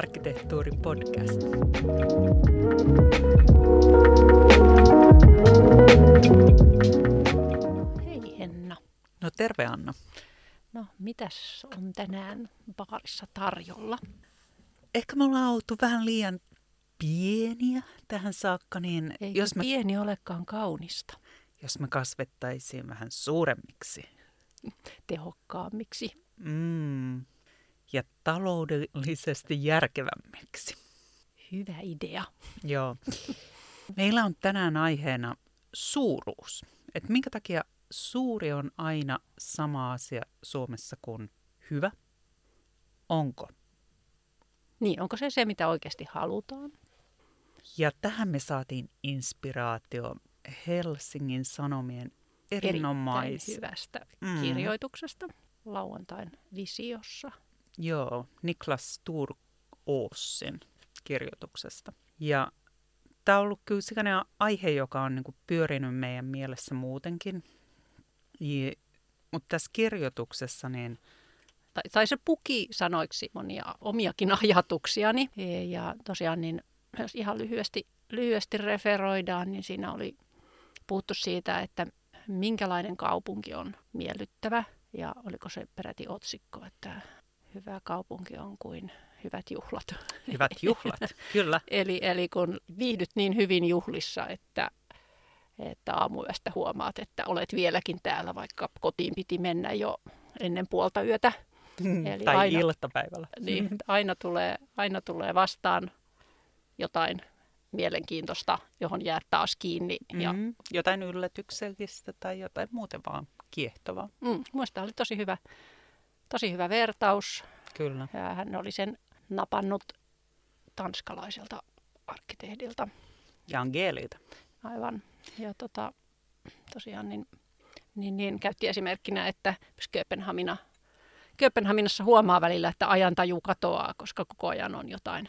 Arkkitehtuuri-podcast. Hei Henna. No terve Anna. No, mitäs on tänään baarissa tarjolla? Ehkä me ollaan oltu vähän liian pieniä tähän saakka, niin Ei jos me, pieni olekaan kaunista, jos me kasvettaisiin vähän suuremmiksi tehokkaammiksi. mm, ja taloudellisesti järkevämmiksi. Hyvä idea. Joo. Meillä on tänään aiheena suuruus. Et minkä takia suuri on aina sama asia Suomessa kuin hyvä? Onko? Niin, onko se se, mitä oikeasti halutaan? Ja tähän me saatiin inspiraatio Helsingin Sanomien erinomais... Erittäin hyvästä Mm. kirjoituksesta lauantain visiossa. Joo, Niklas Sturåsin kirjoituksesta. Ja tämä on ollut kyllä sellainen aihe, joka on niinku pyörinyt meidän mielessä muutenkin. Mutta tässä kirjoituksessa niin Tai, tai se puki sanoiksi monia omiakin ajatuksiani. Ja tosiaan, niin jos ihan lyhyesti, lyhyesti referoidaan, niin siinä oli puhuttu siitä, että minkälainen kaupunki on miellyttävä. Ja oliko se peräti otsikko, että hyvä kaupunki on kuin hyvät juhlat. hyvät juhlat, kyllä. Eli, eli kun viihdyt niin hyvin juhlissa, että, että aamuyöstä huomaat, että olet vieläkin täällä, vaikka kotiin piti mennä jo ennen puolta yötä. Eli tai aina- iltapäivällä. Niin, aina, tulee, aina tulee vastaan jotain mielenkiintoista, johon jää taas kiinni. Ja, Mm, jotain yllätyksellistä tai jotain muuten vaan kiehtovaa. mm, muista oli tosi hyvä, tosi hyvä vertaus. Kyllä. Ja hän oli sen napannut tanskalaiselta arkkitehdilta. Ja Angelilta. Aivan. Ja tota, tosiaan niin, niin, niin käytti esimerkkinä, että Kööpenhamina, Kööpenhaminassa huomaa välillä, että ajantaju katoaa, koska koko ajan on jotain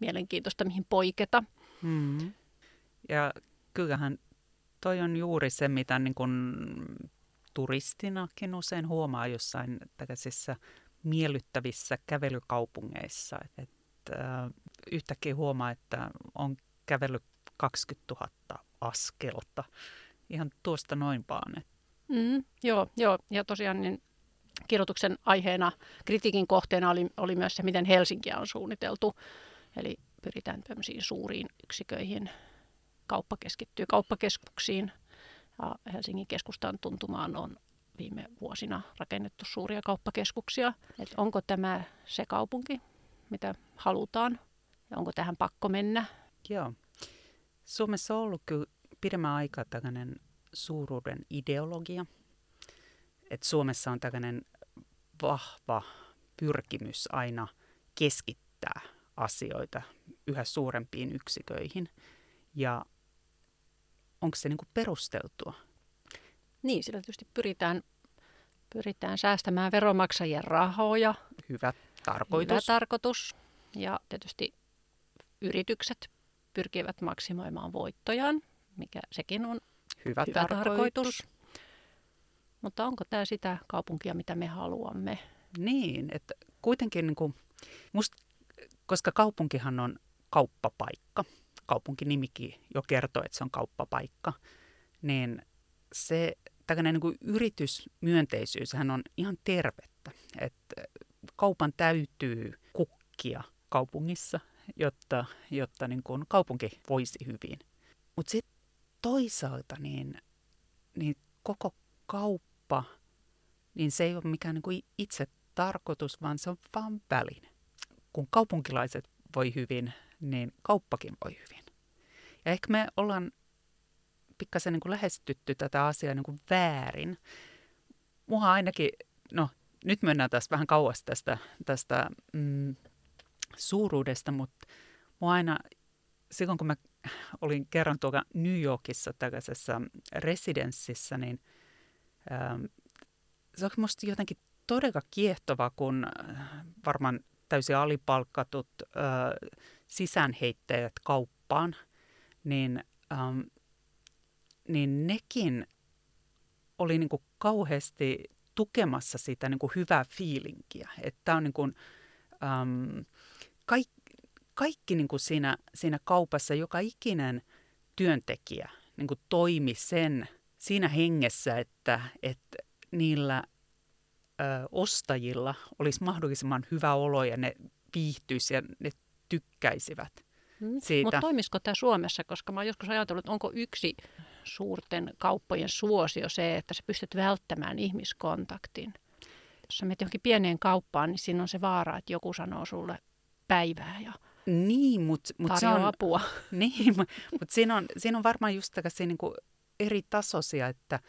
mielenkiintoista, mihin poiketa. Mm. Ja kyllähän toi on juuri se, mitä niin kun turistinakin usein huomaa jossain tällaisissa miellyttävissä kävelykaupungeissa. Että äh, yhtäkkiä huomaa, että on kävellyt 20 000 askelta ihan tuosta noin vaan. Mm, joo, joo, ja tosiaan niin kirjoituksen aiheena, kritiikin kohteena oli, oli myös se, miten Helsinkiä on suunniteltu. Eli pyritään tämmöisiin suuriin yksiköihin. Kauppa keskittyy kauppakeskuksiin. Helsingin keskustan tuntumaan on viime vuosina rakennettu suuria kauppakeskuksia. Et onko tämä se kaupunki, mitä halutaan? Ja onko tähän pakko mennä? joo. Suomessa on ollut kyllä pidemmän aikaa tällainen suuruuden ideologia. Et Suomessa on tällainen vahva pyrkimys aina keskittää asioita yhä suurempiin yksiköihin. Ja onko se niinku perusteltua? Niin, sillä tietysti pyritään, pyritään säästämään veronmaksajien rahoja. Hyvä Hyvä tarkoitus. tarkoitus. Ja tietysti yritykset pyrkivät maksimoimaan voittojaan, mikä sekin on hyvä, hyvä tarkoitus. Mutta onko tämä sitä kaupunkia, mitä me haluamme? Niin, että kuitenkin niin kuin, musta, koska kaupunkihan on kauppapaikka, kaupunkinimikin jo kertoo, että se on kauppapaikka, niin se tällainen niin kuin yritysmyönteisyys hän on ihan tervettä. Että kaupan täytyy kukkia kaupungissa, jotta, jotta niin kuin kaupunki voisi hyvin. Mutta sitten toisaalta niin, niin koko kauppa, niin se ei ole mikään niin kuin itse tarkoitus, vaan se on vain väline. Kun kaupunkilaiset voi hyvin, niin kauppakin voi hyvin. Ja ehkä me ollaan pikkasen niin kuin lähestytty tätä asiaa niin kuin väärin. Mua ainakin, no nyt mennään taas vähän kauas tästä, tästä mm, suuruudesta, mutta mua aina, silloin kun mä olin kerran tuolla New Yorkissa tällaisessa residenssissä, niin ähm, se on musta jotenkin todella kiehtovaa, kun äh, varmaan täysin alipalkkatut äh, sisäänheittäjät kauppaan, niin, ähm, niin nekin oli niin kuin kauheasti tukemassa sitä niin kuin hyvää fiilinkiä. Että on niin kuin, ähm, kaik, kaikki niin kuin siinä, siinä kaupassa, joka ikinen työntekijä niin kuin toimi sen siinä hengessä, että, että niillä ö, ostajilla olisi mahdollisimman hyvä olo ja ne viihtyisi ja ne tykkäisivät Mm. siitä. Mutta toimisiko tämä Suomessa, koska mä oon joskus ajatellut, että onko yksi suurten kauppojen suosio se, että sä pystyt välttämään ihmiskontaktin. Jos sä menet johonkin pieneen kauppaan, niin siinä on se vaara, että joku sanoo sulle päivää ja Niin, mutta mut se on, apua. niin, mutta siinä on, siinä on varmaan just tällaisia niin eri tasoisia, että,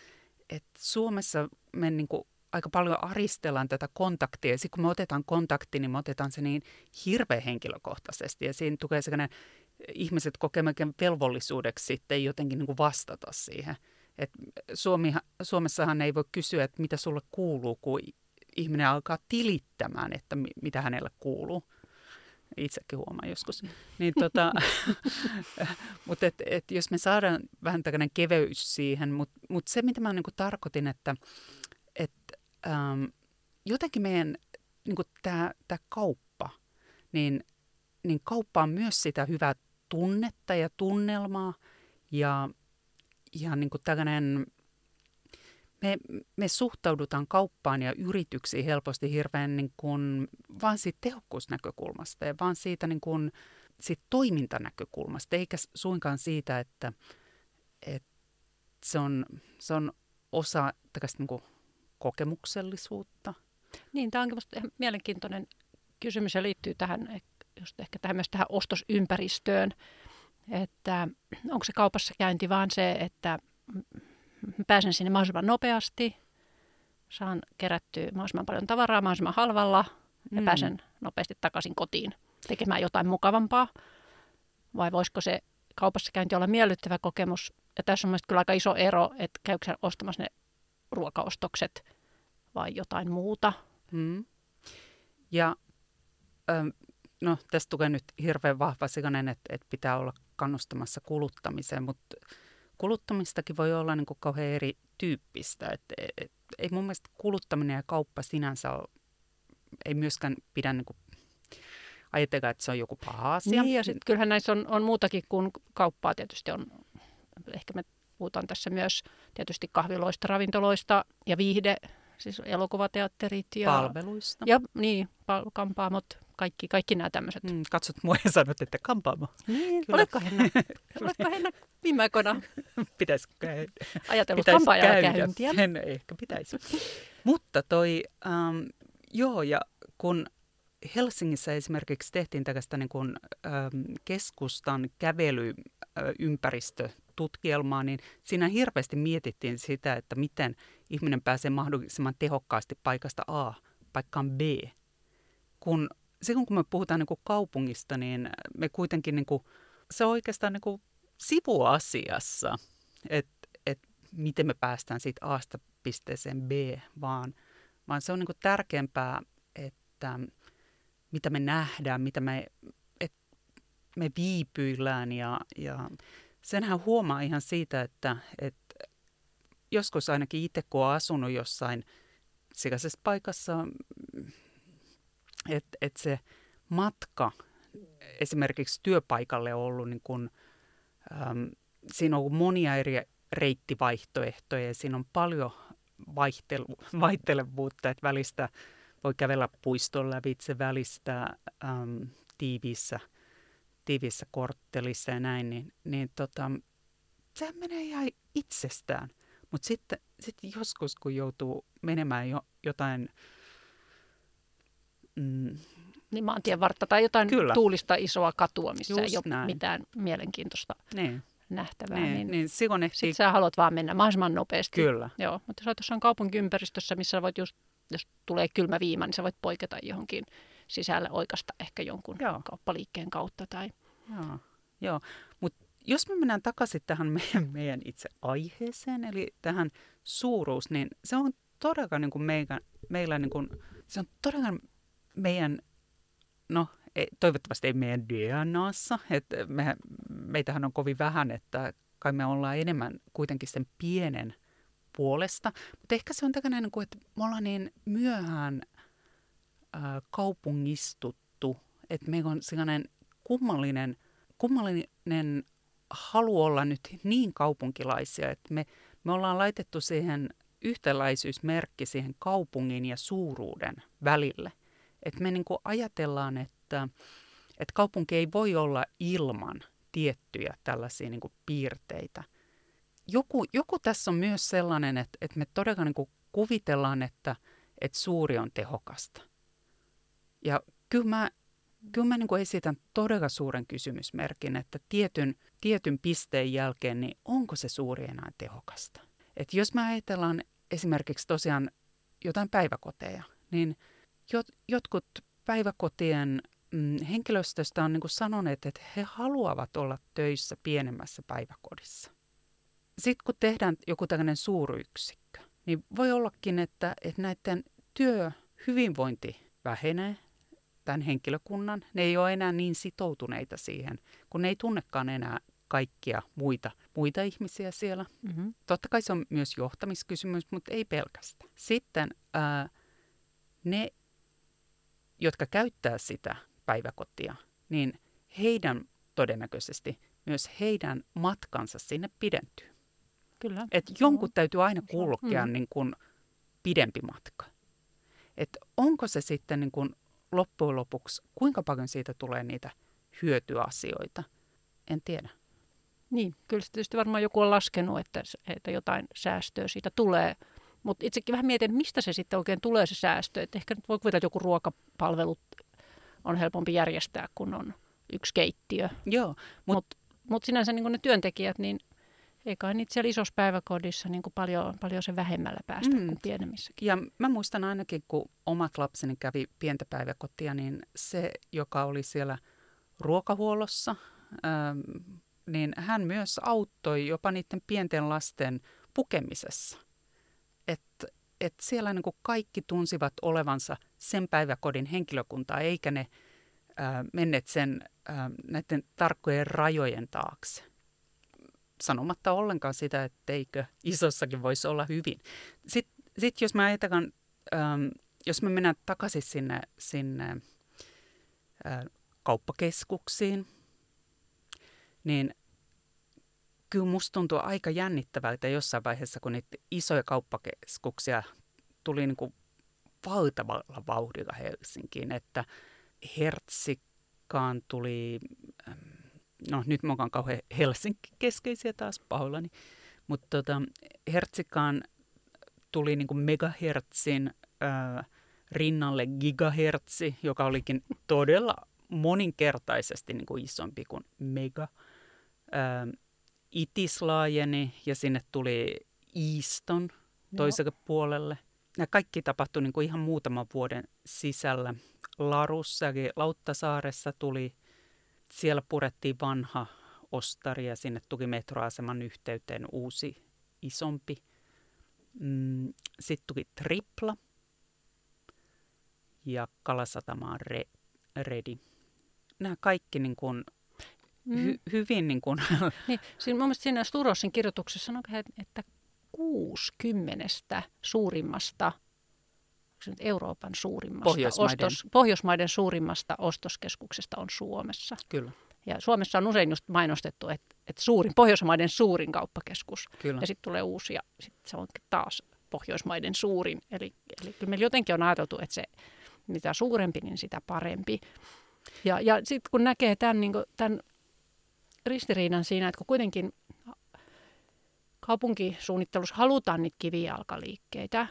että Suomessa me niin kuin aika paljon aristellaan tätä kontaktia. Ja sitten kun me otetaan kontakti, niin me otetaan se niin hirveän henkilökohtaisesti. Ja siinä tulee sellainen, ihmiset kokee melkein velvollisuudeksi sitten jotenkin niin kuin vastata siihen. Et Suomi, Suomessahan ei voi kysyä, että mitä sulle kuuluu, kun ihminen alkaa tilittämään, että mi, mitä hänelle kuuluu. Itsekin huomaan joskus. Niin tota, mutta et, et jos me saadaan vähän tällainen keveys siihen, mutta mut se mitä mä niinku tarkoitin, että ähm, jotenkin meidän niinku tämä kauppa, niin, niin kauppa on myös sitä hyvää tunnetta ja tunnelmaa ja, ja niinku tällainen me, me suhtaudutaan kauppaan ja yrityksiin helposti hirveän niin kuin, vaan siitä tehokkuusnäkökulmasta ja vaan siitä, niin kuin, siitä toimintanäkökulmasta, eikä suinkaan siitä, että, että se, on, se on osa tällaista niin kuin kokemuksellisuutta. Niin, tämä onkin ihan mielenkiintoinen kysymys ja liittyy tähän, just ehkä tähän myös tähän ostosympäristöön, että onko se kaupassa käynti vaan se, että pääsen sinne mahdollisimman nopeasti, saan kerättyä mahdollisimman paljon tavaraa mahdollisimman halvalla ja mm. pääsen nopeasti takaisin kotiin tekemään jotain mukavampaa. Vai voisiko se kaupassa käynti olla miellyttävä kokemus? Ja tässä on mielestäni kyllä aika iso ero, että käykö ostamassa ne ruokaostokset vai jotain muuta. Mm. Ja no, tästä tulee nyt hirveän vahva sikainen, että, että pitää olla kannustamassa kuluttamiseen, mutta kuluttamistakin voi olla niin kuin kauhean erityyppistä. Et, et, ei mun mielestä kuluttaminen ja kauppa sinänsä ole, ei myöskään pidä niin kuin ajatella, että se on joku paha asia. Niin, ja sitten kyllähän näissä on, on muutakin kuin kauppaa tietysti on. Ehkä me puhutaan tässä myös tietysti kahviloista, ravintoloista ja viihde, siis elokuvateatterit. Ja, Palveluista. Ja niin, pal- kampaamot, kaikki, kaikki nämä tämmöiset. Mm, katsot mua ja sanot, että kampaamo. Niin, Kyllä. oletko Henna, oletko Henna viime aikoina Pitäisikö ajatellut kampaajakäyntiä? En ehkä pitäisi. Mutta toi, um, joo, ja kun Helsingissä esimerkiksi tehtiin tällaista niin kuin, um, keskustan kävelyympäristö niin siinä hirveästi mietittiin sitä, että miten ihminen pääsee mahdollisimman tehokkaasti paikasta A paikkaan B. Kun, silloin kun me puhutaan niin kuin kaupungista, niin me kuitenkin, niin kuin, se on oikeastaan niin kuin sivuasiassa, että et miten me päästään siitä A pisteeseen B, vaan, vaan se on niin kuin tärkeämpää, että mitä me nähdään, mitä me, me viipyillään ja, ja senhän huomaa ihan siitä, että, että joskus ainakin itse kun olen asunut jossain sellaisessa paikassa, että, että se matka esimerkiksi työpaikalle on ollut niin kuin, äm, siinä on ollut monia eri reittivaihtoehtoja ja siinä on paljon vaihtelu, vaihtelevuutta, että välistä voi kävellä puiston lävitse välistä äm, tiiviissä, tiiviissä korttelissa ja näin, niin, niin tota, sehän menee ihan itsestään. Mutta sitten sit joskus, kun joutuu menemään jo, jotain... Mm, niin maantien vartta tai jotain Kyllä. tuulista isoa katua, missä Just ei ole näin. mitään mielenkiintoista niin. nähtävää. Niin, niin, niin silloin ehtii... Sitten sä haluat vaan mennä mahdollisimman nopeasti. Kyllä. Joo, mutta jos olet jossain kaupunkiympäristössä, missä voit just, jos tulee kylmä viima, niin sä voit poiketa johonkin sisälle oikasta ehkä jonkun Joo. kauppaliikkeen kautta. Tai... Joo, Joo. mutta jos me mennään takaisin tähän meidän, meidän itse aiheeseen, eli tähän suuruus, niin se on todella niin kuin meillä, meillä niin kuin, se on todella meidän, no ei, toivottavasti ei meidän DNAssa, että me, meitähän on kovin vähän, että kai me ollaan enemmän kuitenkin sen pienen puolesta, mutta ehkä se on tällainen, niin kuin, että me ollaan niin myöhään äh, kaupungistuttu, että meillä on sellainen kummallinen, kummallinen halu olla nyt niin kaupunkilaisia, että me, me ollaan laitettu siihen yhtäläisyysmerkki siihen kaupungin ja suuruuden välille. Että me niin ajatellaan, että, että kaupunki ei voi olla ilman tiettyjä tällaisia niin piirteitä. Joku, joku tässä on myös sellainen, että, että me todella niin kuvitellaan, että, että suuri on tehokasta. Ja kyllä mä, kyllä mä niin esitän todella suuren kysymysmerkin, että tietyn, tietyn pisteen jälkeen, niin onko se suuri enää tehokasta? Et jos me ajatellaan esimerkiksi tosiaan jotain päiväkoteja, niin jot, jotkut päiväkotien mm, henkilöstöstä on niin sanoneet, että he haluavat olla töissä pienemmässä päiväkodissa. Sitten kun tehdään joku tällainen suuryksikkö, niin voi ollakin, että, että näiden työhyvinvointi vähenee tämän henkilökunnan. Ne ei ole enää niin sitoutuneita siihen, kun ne ei tunnekaan enää kaikkia muita, muita ihmisiä siellä. Mm-hmm. Totta kai se on myös johtamiskysymys, mutta ei pelkästään. Sitten ää, ne, jotka käyttää sitä päiväkotia, niin heidän todennäköisesti myös heidän matkansa sinne pidentyy. Kyllä. Et jonkun täytyy aina kulkea mm. niin kuin pidempi matka. Et onko se sitten niin kuin loppujen lopuksi, kuinka paljon siitä tulee niitä hyötyasioita, en tiedä. Niin, kyllä se tietysti varmaan joku on laskenut, että, että jotain säästöä siitä tulee. Mutta itsekin vähän mietin, mistä se sitten oikein tulee se säästö. Että ehkä nyt voi kuvitella, että joku ruokapalvelut on helpompi järjestää, kun on yksi keittiö. Joo. Mutta mut, mut sinänsä niin ne työntekijät, niin ei kai niitä siellä isossa päiväkodissa niin kuin paljon, paljon se vähemmällä päästä mm. kuin pienemmissäkin. Ja mä muistan ainakin, kun omat lapseni kävi pientä päiväkotia, niin se, joka oli siellä ruokahuollossa, ähm, niin hän myös auttoi jopa niiden pienten lasten pukemisessa. Että et siellä niin kuin kaikki tunsivat olevansa sen päiväkodin henkilökuntaa, eikä ne ää, menneet sen ää, näiden tarkkojen rajojen taakse. Sanomatta ollenkaan sitä, etteikö isossakin voisi olla hyvin. Sitten sit jos mä ajatellaan, ää, jos me mennään takaisin sinne, sinne ää, kauppakeskuksiin, niin kyllä musta tuntuu aika jännittävältä jossain vaiheessa, kun niitä isoja kauppakeskuksia tuli niin kuin valtavalla vauhdilla Helsinkiin, että Hertsikkaan tuli, no nyt mä oon kauhean Helsinki-keskeisiä taas pahoillani, mutta tota, Hertsikkaan tuli niin kuin megahertsin äh, rinnalle gigahertsi, joka olikin todella moninkertaisesti niin kuin isompi kuin mega. Äh, Itis laajeni ja sinne tuli Iiston toiselle no. puolelle. Nämä kaikki tapahtui niin kuin ihan muutaman vuoden sisällä. Larussa eli Lauttasaaressa tuli, siellä purettiin vanha ostari ja sinne tuli metroaseman yhteyteen uusi, isompi. Mm, Sitten tuli Tripla ja Kalasatamaan re, Redi. Nämä kaikki niin kuin hy, mm. hyvin niin kuin... Niin, siinä, mun mielestä siinä Sturossin kirjoituksessa sanoo, että 60 suurimmasta Euroopan suurimmasta Pohjoismaiden. Ostos, Pohjoismaiden suurimmasta ostoskeskuksesta on Suomessa. Kyllä. Ja Suomessa on usein just mainostettu, että, että suurin, Pohjoismaiden suurin kauppakeskus. Kyllä. Ja sitten tulee uusi ja sitten se on taas Pohjoismaiden suurin. Eli, eli kyllä meillä jotenkin on ajateltu, että se mitä suurempi, niin sitä parempi. Ja, ja sitten kun näkee tämän, niin kuin, tämän ristiriidan siinä, että kun kuitenkin kaupunkisuunnittelussa halutaan niitä kivijalkaliikkeitä,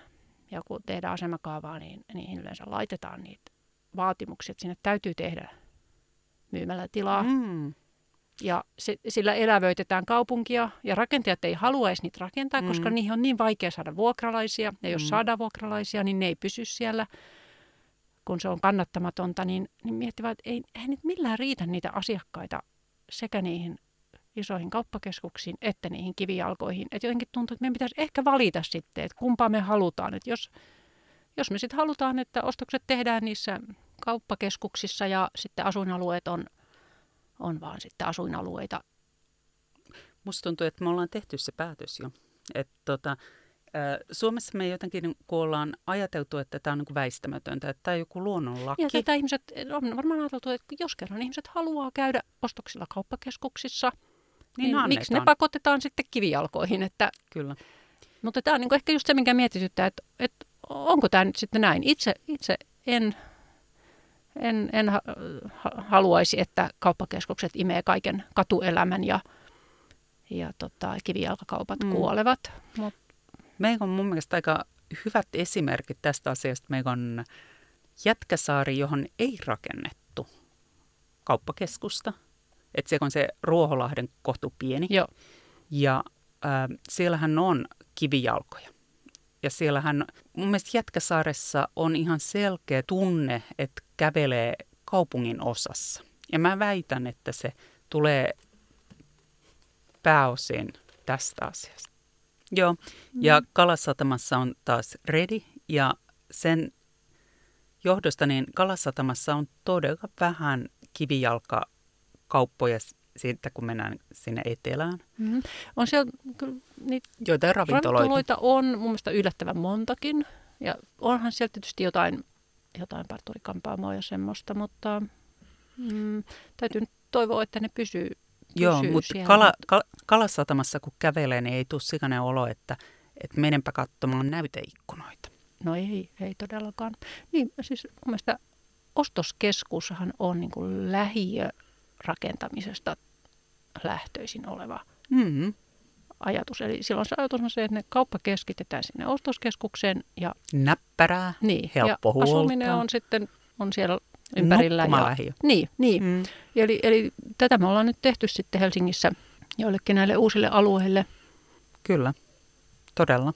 ja kun tehdään asemakaavaa, niin niihin yleensä laitetaan niitä vaatimuksia, että sinne täytyy tehdä myymällä tilaa. Mm. Ja se, sillä elävöitetään kaupunkia, ja rakentajat ei haluaisi niitä rakentaa, mm. koska niihin on niin vaikea saada vuokralaisia, ja jos mm. saadaan vuokralaisia, niin ne ei pysy siellä kun se on kannattamatonta, niin, niin miettivät, että ei, ei nyt millään riitä niitä asiakkaita sekä niihin isoihin kauppakeskuksiin että niihin kivijalkoihin. Että jotenkin tuntuu, että meidän pitäisi ehkä valita sitten, että kumpaa me halutaan. Että jos, jos me sitten halutaan, että ostokset tehdään niissä kauppakeskuksissa ja sitten asuinalueet on, on vaan sitten asuinalueita. Musta tuntuu, että me ollaan tehty se päätös jo. Että tota, Suomessa me jotenkin niin ollaan ajateltu, että tämä on niin väistämätöntä, että tämä on joku luonnonlaki. Ja tätä ihmiset, on varmaan ajateltu, että jos kerran ihmiset haluaa käydä ostoksilla kauppakeskuksissa, niin, niin miksi ne pakotetaan sitten kivijalkoihin? Että, Kyllä. Mutta tämä on niin ehkä just se, minkä mietityttää, että, että onko tämä nyt sitten näin. Itse, itse en, en, en haluaisi, että kauppakeskukset imee kaiken katuelämän ja, ja tota, kivijalkakaupat mm. kuolevat. Mut. Meillä on mun mielestä aika hyvät esimerkit tästä asiasta. Meillä on Jätkäsaari, johon ei rakennettu kauppakeskusta. Että se on se Ruoholahden kohtu pieni. Joo. Ja äh, siellähän on kivijalkoja. Ja siellähän mun mielestä Jätkäsaaressa on ihan selkeä tunne, että kävelee kaupungin osassa. Ja mä väitän, että se tulee pääosin tästä asiasta. Joo, ja mm. Kalasatamassa on taas ready ja sen johdosta niin Kalasatamassa on todella vähän kivijalkakauppoja siitä, kun mennään sinne etelään. Mm-hmm. On siellä kyllä niitä Joitain ravintoloita. ravintoloita on mun mielestä yllättävän montakin. Ja onhan siellä tietysti jotain, jotain parturikampaamoa ja semmoista, mutta mm, täytyy nyt toivoa, että ne pysyy, pysyy Joo, mutta kala, kal, Kalasatamassa kun kävelee, niin ei tule sikainen olo, että, että menenpä katsomaan näyteikkunoita. No ei, ei todellakaan. Niin, siis mun mielestä ostoskeskushan on niin kuin lähiö rakentamisesta lähtöisin oleva mm-hmm. ajatus. Eli silloin se ajatus on se, että ne kauppa keskitetään sinne ostoskeskukseen. Ja, Näppärää, niin, helppo ja huoltaa. asuminen on sitten on siellä ympärillä. Ja, niin, niin. Mm. Eli, eli tätä me ollaan nyt tehty sitten Helsingissä joillekin näille uusille alueille. Kyllä, todella.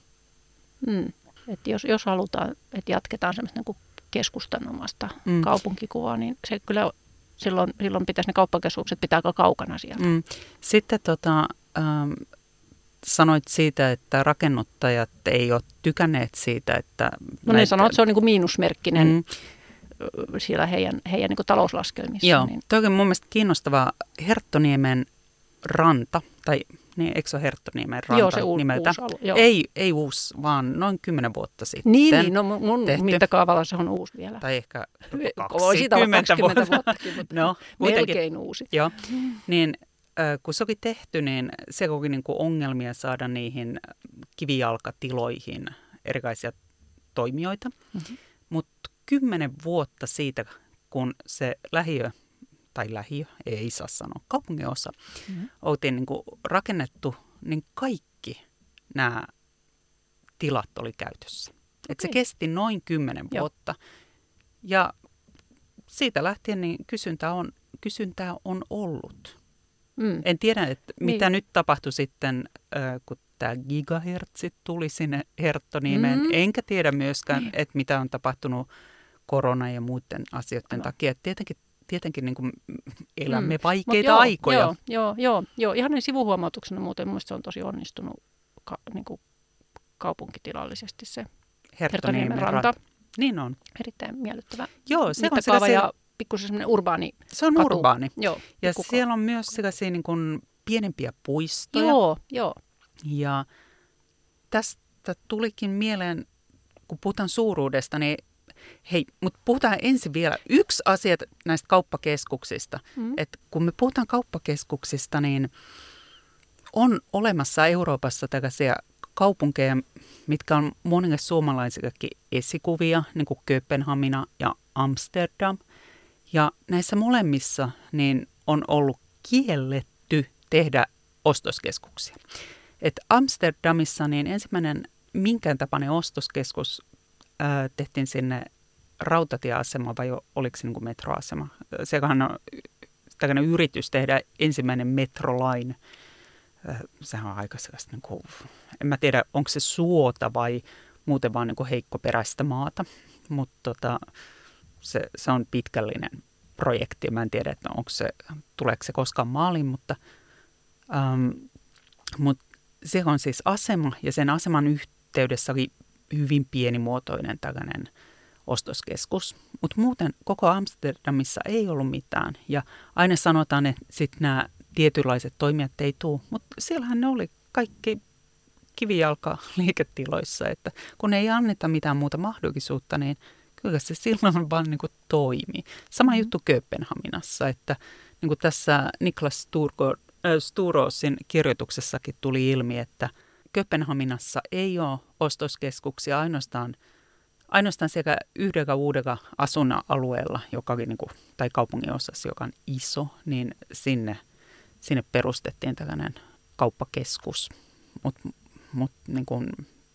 Mm. Et jos, jos halutaan, että jatketaan semmoista niin keskustanomasta mm. kaupunkikuvaa, niin se kyllä silloin, silloin pitäisi ne kauppakeskukset pitää aika kaukana sieltä. Mm. Sitten tota, ähm, sanoit siitä, että rakennuttajat ei ole tykänneet siitä, että... No näitä... ne sanoo, että se on niin kuin miinusmerkkinen mm. siellä heidän, heidän niin kuin talouslaskelmissa. Joo, niin. on mun mielestä kiinnostava Herttoniemen ranta, tai niin, eikö se ole Herttoniemen ranta joo, se u- nimeltä? Uusi alue, joo. Ei, ei uusi, vaan noin kymmenen vuotta sitten. Niin, niin no mun tehty. mittakaavalla se on uusi vielä. Tai ehkä 20 vuotta. vuottakin, mutta no, melkein uusi. Joo, niin kun se oli tehty, niin se oli niin kuin ongelmia saada niihin kivijalkatiloihin erilaisia toimijoita. Mm-hmm. Mutta kymmenen vuotta siitä, kun se lähiö tai lähiö, ei saa sanoa, kaupunginosa, mm-hmm. oltiin niin kuin rakennettu, niin kaikki nämä tilat oli käytössä. Okay. Et se kesti noin kymmenen vuotta. Ja siitä lähtien niin kysyntä on, kysyntää on ollut. Mm. En tiedä, että mitä niin. nyt tapahtui sitten, kun tämä gigahertsit tuli sinne Herttoniemeen. Mm. Enkä tiedä myöskään, niin. että mitä on tapahtunut korona ja muiden asioiden no. takia. tietenkin tietenkin niin kuin elämme mm. vaikeita joo, aikoja. Joo, joo, joo, joo. Ihan niin sivuhuomautuksena muuten mielestäni se on tosi onnistunut ka, niin kuin kaupunkitilallisesti se Herttoniemen ranta. ranta. Niin on. Erittäin miellyttävä Joo, se on sellaisia... ja pikkusen semmoinen urbaani Se on katu. urbaani. Joo, ja siellä on myös sellaisia niin kuin pienempiä puistoja. Joo, joo. Ja tästä tulikin mieleen, kun puhutaan suuruudesta, niin Hei, mutta puhutaan ensin vielä yksi asia näistä kauppakeskuksista. Mm. Et kun me puhutaan kauppakeskuksista, niin on olemassa Euroopassa tällaisia kaupunkeja, mitkä on monille suomalaisillekin esikuvia, niin kuin Kööpenhamina ja Amsterdam. Ja näissä molemmissa niin on ollut kielletty tehdä ostoskeskuksia. Et Amsterdamissa niin ensimmäinen minkään tapainen ostoskeskus ää, tehtiin sinne rautatieasema vai oliko se niin kuin metroasema. Sehän on tällainen yritys tehdä ensimmäinen metrolain. Sehän on aika sellaista, niin kuin, en mä tiedä onko se suota vai muuten vaan niin kuin heikkoperäistä maata, mutta tota, se, se on pitkällinen projekti. Mä en tiedä, että onko se, tuleeko se koskaan maaliin, mutta, ähm, mutta se on siis asema ja sen aseman yhteydessä oli hyvin pienimuotoinen tällainen ostoskeskus. Mutta muuten koko Amsterdamissa ei ollut mitään. Ja aina sanotaan, että sitten nämä tietynlaiset toimijat ei tule. Mutta siellähän ne oli kaikki kivijalka-liiketiloissa, että kun ei anneta mitään muuta mahdollisuutta, niin kyllä se silloin vaan niin kuin toimii. Sama mm. juttu Kööpenhaminassa, että niin kuin tässä Niklas Sturgo, äh, Sturosin kirjoituksessakin tuli ilmi, että Kööpenhaminassa ei ole ostoskeskuksia ainoastaan – ainoastaan sekä yhdellä uudella asunnan alueella, joka, niin kuin, tai kaupungin osassa, joka on iso, niin sinne, sinne perustettiin tällainen kauppakeskus. Mutta mut, niin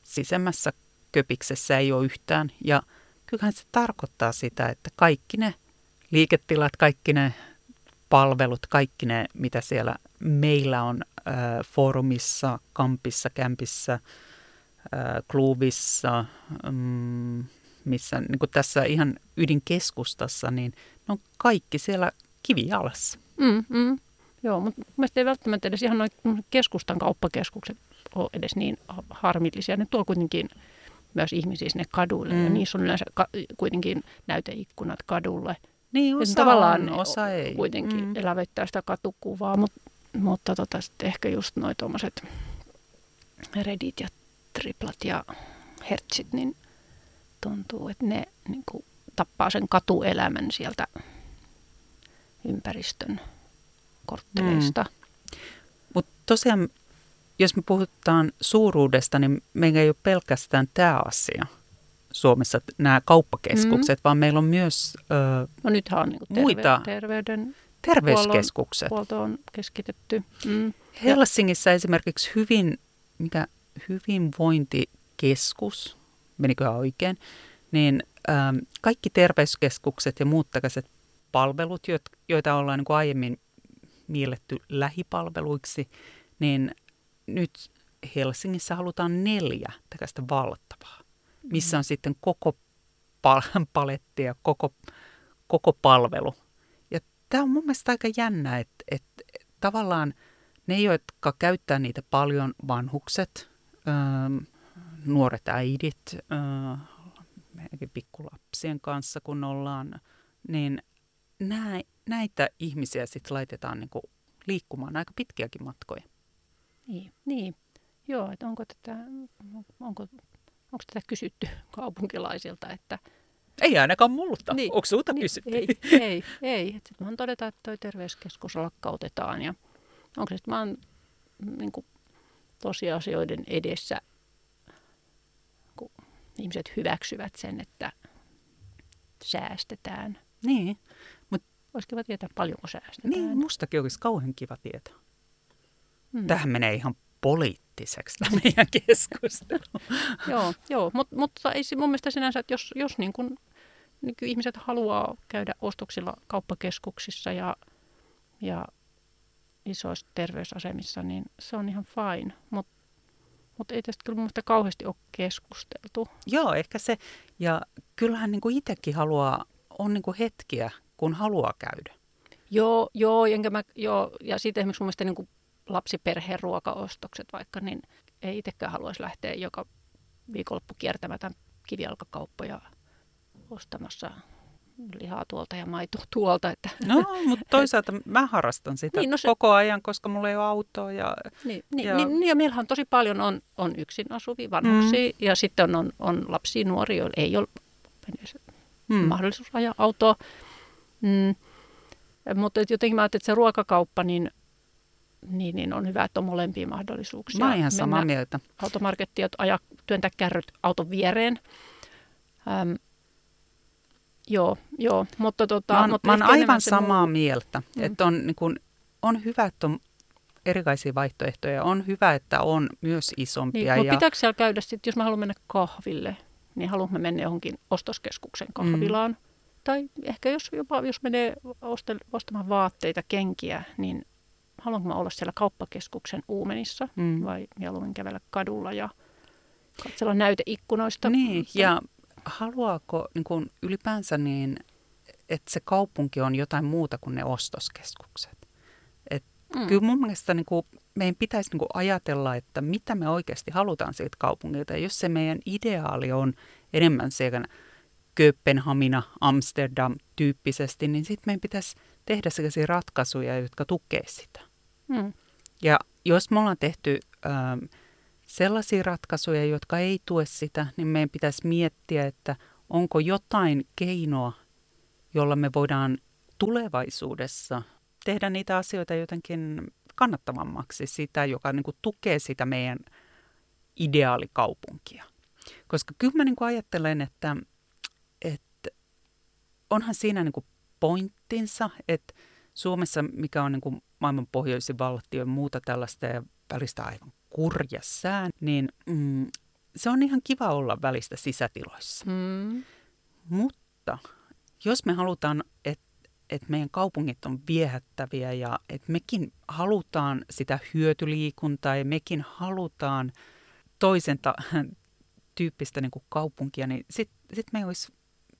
sisemmässä köpiksessä ei ole yhtään. Ja kyllähän se tarkoittaa sitä, että kaikki ne liiketilat, kaikki ne palvelut, kaikki ne, mitä siellä meillä on äh, foorumissa, kampissa, kämpissä – klubissa, mm, missä niin kuin tässä ihan ydinkeskustassa, niin ne on kaikki siellä kivijalassa. Mm, mm. Joo, mutta mielestäni ei välttämättä edes ihan noin keskustan kauppakeskukset ole edes niin harmillisia. Ne tuo kuitenkin myös ihmisiä sinne kaduille mm. ja niissä on yleensä ka- kuitenkin näyteikkunat kadulle. Niin, osa tavallaan on, osa ei. kuitenkin mm. elävöittää sitä katukuvaa, mutta, mutta tota, sitten ehkä just noin tuommoiset Reddit ja triplat ja hertsit, niin tuntuu, että ne niin kuin, tappaa sen katuelämän sieltä ympäristön kortteleista. Mm. Mutta tosiaan, jos me puhutaan suuruudesta, niin meillä ei ole pelkästään tämä asia Suomessa, nämä kauppakeskukset, mm. vaan meillä on myös ö, no nythän on niin terve- muita terveyden terveyskeskukset. Huolto on keskitetty. Mm. Helsingissä ja. esimerkiksi hyvin, mikä hyvinvointikeskus, menikö oikein, niin ähm, kaikki terveyskeskukset ja muut takaiset palvelut, joita ollaan niin kuin aiemmin mielletty lähipalveluiksi, niin nyt Helsingissä halutaan neljä tällaista valtavaa, missä on sitten koko pal- paletti ja koko, koko palvelu. Ja tämä on mun mielestä aika jännä, että, että tavallaan ne, jotka käyttää niitä paljon, vanhukset, nuoret äidit, pikkulapsien kanssa kun ollaan, niin nää, näitä ihmisiä sitten laitetaan niinku liikkumaan aika pitkiäkin matkoja. Niin, niin. joo, että onko tätä, onko, onko tätä kysytty kaupunkilaisilta, että ei ainakaan multa. Niin, Onko sinulta niin, kysytty? Ei, ei. ei. Sitten vaan todetaan, että tuo terveyskeskus lakkautetaan. Ja onko se sitten vaan niin kuin tosiasioiden edessä, kun ihmiset hyväksyvät sen, että säästetään. Niin. Mut, olisi kiva tietää, paljonko säästetään. Niin, mustakin olisi kauhean kiva tietää. Hmm. Tähän menee ihan poliittiseksi tämä meidän keskustelu. joo, joo mutta, mutta ei mun mielestä sinänsä, että jos, jos niin kun, niin ihmiset haluaa käydä ostoksilla kauppakeskuksissa ja, ja isoissa terveysasemissa, niin se on ihan fine. Mutta mut ei tästä kyllä mun kauheasti ole keskusteltu. Joo, ehkä se. Ja kyllähän niin kuin itsekin haluaa, on niin kuin hetkiä, kun haluaa käydä. Joo, joo, enkä mä, joo ja sitten esimerkiksi mun mielestä niin kuin lapsiperheen ruokaostokset vaikka, niin ei itsekään haluaisi lähteä joka viikonloppu kiertämään kivijalkakauppoja ostamassa lihaa tuolta ja maitoa tuolta. Että. No, mutta toisaalta mä harrastan sitä niin, no se, koko ajan, koska mulla ei ole autoa. Ja, niin, niin, ja... Niin, niin, ja meillähän tosi paljon on, on yksin asuvia vanhuksia mm. ja sitten on, on, lapsia, nuoria, joilla ei ole mm. mahdollisuus ajaa autoa. Mm. Mutta jotenkin mä ajattelin, että se ruokakauppa, niin, niin, niin on hyvä, että on molempia mahdollisuuksia. Mä oon ihan samaa mieltä. Automarkettiin, ajaa, työntää kärryt auton viereen. Öm, Joo, joo. Mutta tota, mä oon, mutta mä oon aivan samaa muu... mieltä. Mm. Että on, niin kun, on hyvä, että on erilaisia vaihtoehtoja. On hyvä, että on myös isompia. Niin, mutta pitääkö siellä käydä sitten, jos mä haluan mennä kahville, niin haluan mennä johonkin ostoskeskuksen kahvilaan. Mm. Tai ehkä jos jopa jos menee ostamaan vaatteita, kenkiä, niin haluanko mä olla siellä kauppakeskuksen uumenissa mm. vai mieluummin kävellä kadulla ja katsella näyteikkunoista. Niin, ja haluaako niin kuin ylipäänsä niin, että se kaupunki on jotain muuta kuin ne ostoskeskukset? Et mm. Kyllä mun mielestä niin kuin, meidän pitäisi niin kuin ajatella, että mitä me oikeasti halutaan siitä kaupungilta. Ja jos se meidän ideaali on enemmän siellä Kööpenhamina, Amsterdam tyyppisesti, niin sitten meidän pitäisi tehdä sellaisia ratkaisuja, jotka tukevat sitä. Mm. Ja jos me ollaan tehty... Ähm, sellaisia ratkaisuja, jotka ei tue sitä, niin meidän pitäisi miettiä, että onko jotain keinoa, jolla me voidaan tulevaisuudessa tehdä niitä asioita jotenkin kannattavammaksi, sitä, joka niin kuin tukee sitä meidän ideaalikaupunkia. Koska kyllä mä niin kuin ajattelen, että, että onhan siinä niin kuin pointtinsa, että Suomessa, mikä on niin kuin maailman pohjoisin valtio ja muuta tällaista ja välistä aivan kurja sään, niin mm, se on ihan kiva olla välistä sisätiloissa. Mm. Mutta jos me halutaan, että et meidän kaupungit on viehättäviä ja että mekin halutaan sitä hyötyliikuntaa ja mekin halutaan toisen ta- tyyppistä niin kuin kaupunkia, niin sitten sit me olisi,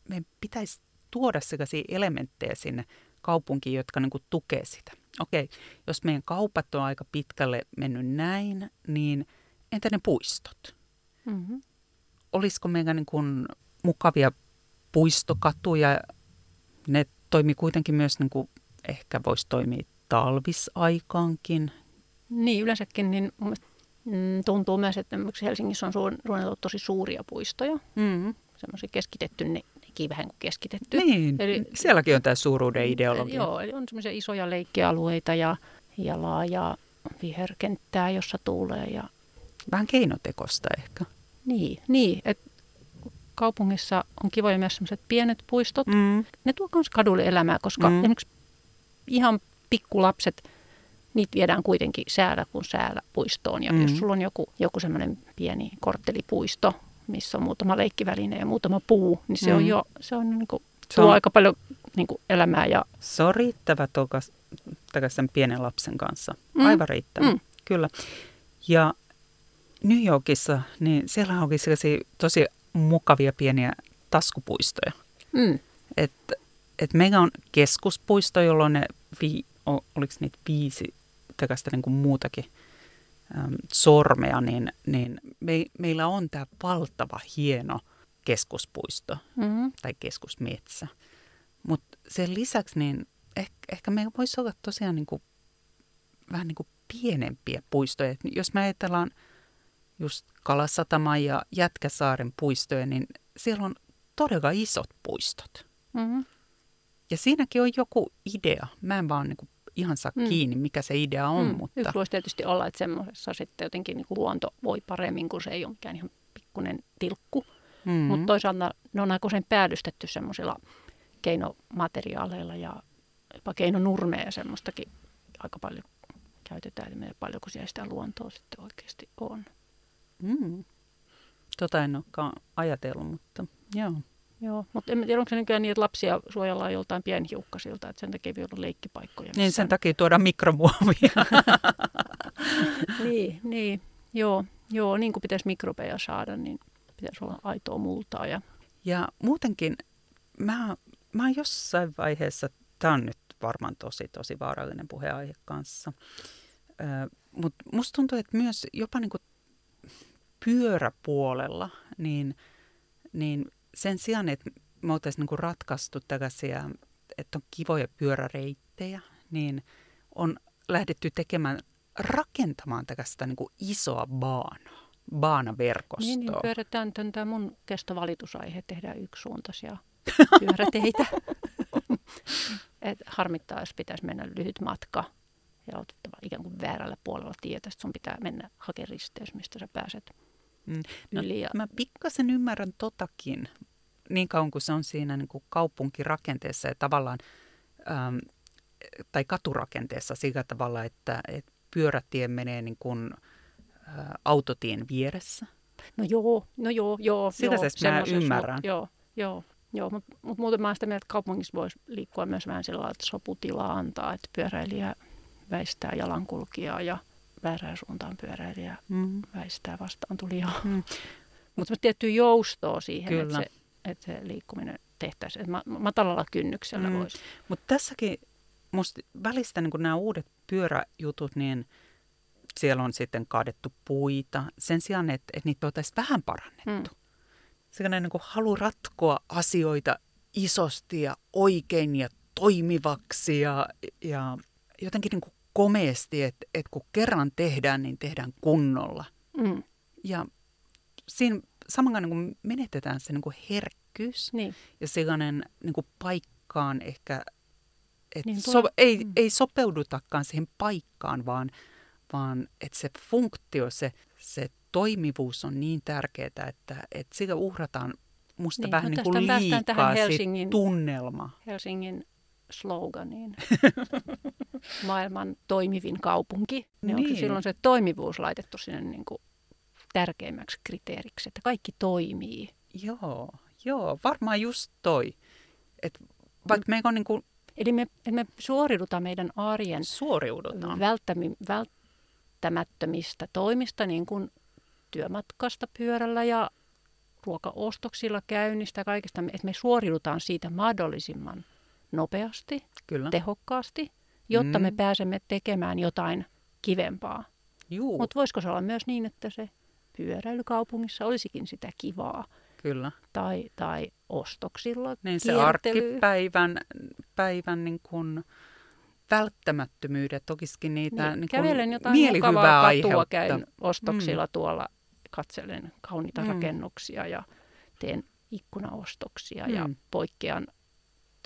meidän pitäisi tuoda sellaisia elementtejä sinne kaupunkiin, jotka niin kuin tukee sitä. Okei, jos meidän kaupat on aika pitkälle mennyt näin, niin entä ne puistot? Mm-hmm. Olisiko meidän niin kuin mukavia puistokatuja? Ne toimii kuitenkin myös, niin kuin ehkä voisi toimia talvisaikaankin. Niin, yleensäkin niin mm, tuntuu myös, että Helsingissä on suunniteltu tosi suuria puistoja. Mm-hmm. Semmoisia keskitetty, ne, nekin vähän kuin keskitetty. Niin, eli, sielläkin on tämä suuruuden ideologia. Joo, eli on semmoisia isoja leikkialueita ja, ja laajaa viherkenttää, jossa tuulee. Ja... Vähän keinotekosta ehkä. Niin, niin että kaupungissa on kivoja myös sellaiset pienet puistot. Mm. Ne tuo myös kadulle elämää, koska mm. esimerkiksi ihan pikkulapset, niitä viedään kuitenkin säällä kuin säällä puistoon. Ja mm. jos sulla on joku, joku semmoinen pieni korttelipuisto, missä on muutama leikkiväline ja muutama puu, niin se mm. on jo, se on niin kuin, se tuo on, aika paljon niin kuin elämää. Ja... Se on riittävä tokas, sen pienen lapsen kanssa. Mm. Aivan riittävä, mm. kyllä. Ja New Yorkissa, niin siellä onkin sellaisia tosi mukavia pieniä taskupuistoja. Mm. Et, et meillä on keskuspuisto, jolloin ne, vi, oliko niitä viisi niin kuin muutakin sormea, niin, niin me, meillä on tämä valtava hieno keskuspuisto mm-hmm. tai keskusmetsä. Mutta sen lisäksi niin ehkä, ehkä meillä voisi olla tosiaan niin kuin, vähän niin kuin pienempiä puistoja. Et jos me ajatellaan – just Kalasatama ja Jätkäsaaren puistoja, niin siellä on todella isot puistot. Mm-hmm. Ja siinäkin on joku idea. Mä en vaan niin ihan saa mm. kiinni, mikä se idea on. Mm. Mutta... Yksi voisi tietysti olla, että semmoisessa sitten jotenkin niin luonto voi paremmin, kun se ei ole mikään ihan pikkuinen tilkku. Mm-hmm. Mutta toisaalta ne on aika usein päällystetty semmoisilla keinomateriaaleilla ja jopa keinonurmeja ja semmoistakin aika paljon käytetään. Eli paljonko siellä sitä luontoa sitten oikeasti on. Mm. Tota en olekaan ajatellut, mutta joo. Joo, mutta en tiedä, onko se nykyään niin, että lapsia suojellaan joltain pienhiukkasilta, että sen takia ei ole leikkipaikkoja. Niin, sen takia tuodaan mikromuovia. niin, niin, joo, joo, niin kuin pitäisi mikrobeja saada, niin pitäisi olla aitoa multaa. Ja, ja muutenkin, mä, mä oon jossain vaiheessa, tämä on nyt varmaan tosi, tosi vaarallinen puheenaihe kanssa, mutta musta tuntuu, että myös jopa niin kuin pyöräpuolella, niin, niin sen sijaan, että me oltaisiin niin ratkaistu tällaisia, että on kivoja pyöräreittejä, niin on lähdetty tekemään, rakentamaan tällaista niin isoa baanaa, baanaverkostoa. Niin, niin pyörätään tämä mun kestovalitusaihe, tehdään yksisuuntaisia pyöräteitä. Et harmittaa, jos pitäisi mennä lyhyt matka ja otettava ikään kuin väärällä puolella tietä. Sitten sun pitää mennä hakemaan risteys, mistä sä pääset Mm. No, ja... Mä pikkasen ymmärrän totakin, niin kauan kuin se on siinä niin kuin kaupunkirakenteessa ja tavallaan, äm, tai katurakenteessa sillä tavalla, että, että pyörätie menee niin kuin, ä, autotien vieressä. No joo, no joo, joo. Sillä joo, se mä ymmärrän. Joo, joo. Joo, mutta mut muuten mä sitä mieltä, että kaupungissa voisi liikkua myös vähän sillä että soputilaa antaa, että pyöräilijä väistää jalankulkijaa ja – väärään suuntaan pyöräilijä mm. väistää vastaan tulijaa. Mm. Mutta tiettyä joustoa siihen, että se, että se liikkuminen tehtäisiin. Että matalalla kynnyksellä mm. voisi. Mutta tässäkin musta välistä niin nämä uudet pyöräjutut, niin siellä on sitten kaadettu puita. Sen sijaan, että, että niitä oltaisiin vähän parannettu. Mm. Sellainen niin halu ratkoa asioita isosti ja oikein ja toimivaksi ja, ja jotenkin niin kuin komeasti, että, että kun kerran tehdään, niin tehdään kunnolla. Mm. ja siinä samankaan niin menetetään se niin kuin herkkyys Niin. ja sellainen niin kuin paikkaan ehkä, että Niin, so, ei, mm. ei sopeudutakaan siihen paikkaan, vaan, vaan että se funktio, se, se toimivuus on niin tärkeää, että, että sillä uhrataan musta Niin, vähän no niin kuin liikaa tähän Helsingin- tunnelma. Helsingin sloganiin. Maailman toimivin kaupunki. Niin. Onko Niin. silloin se toimivuus laitettu sinne niin kuin tärkeimmäksi kriteeriksi, että kaikki toimii. Joo, joo, varmaan just toi. Et vaikka me on niin kuin Eli me, että me suoriudutaan meidän arjen suoriudutaan. välttämi, välttämättömistä toimista, niin kuin työmatkasta pyörällä ja ruokaostoksilla käynnistä ja kaikesta, että me suoriudutaan siitä mahdollisimman nopeasti, Kyllä. tehokkaasti, jotta Mm. me pääsemme tekemään jotain kivempaa. Mutta voisiko se olla myös niin, että se pyöräily kaupungissa olisikin sitä kivaa kyllä. tai, tai ostoksilla Niin se kiertely. arkipäivän päivän niin kuin välttämättömyydet olisikin niitä Niin, niin, kävelen jotain mielihyvää mukavaa katua, käyn ostoksilla mm. tuolla, katselen kauniita Mm. mm. rakennuksia ja teen ikkunaostoksia mm. ja Mm. poikkean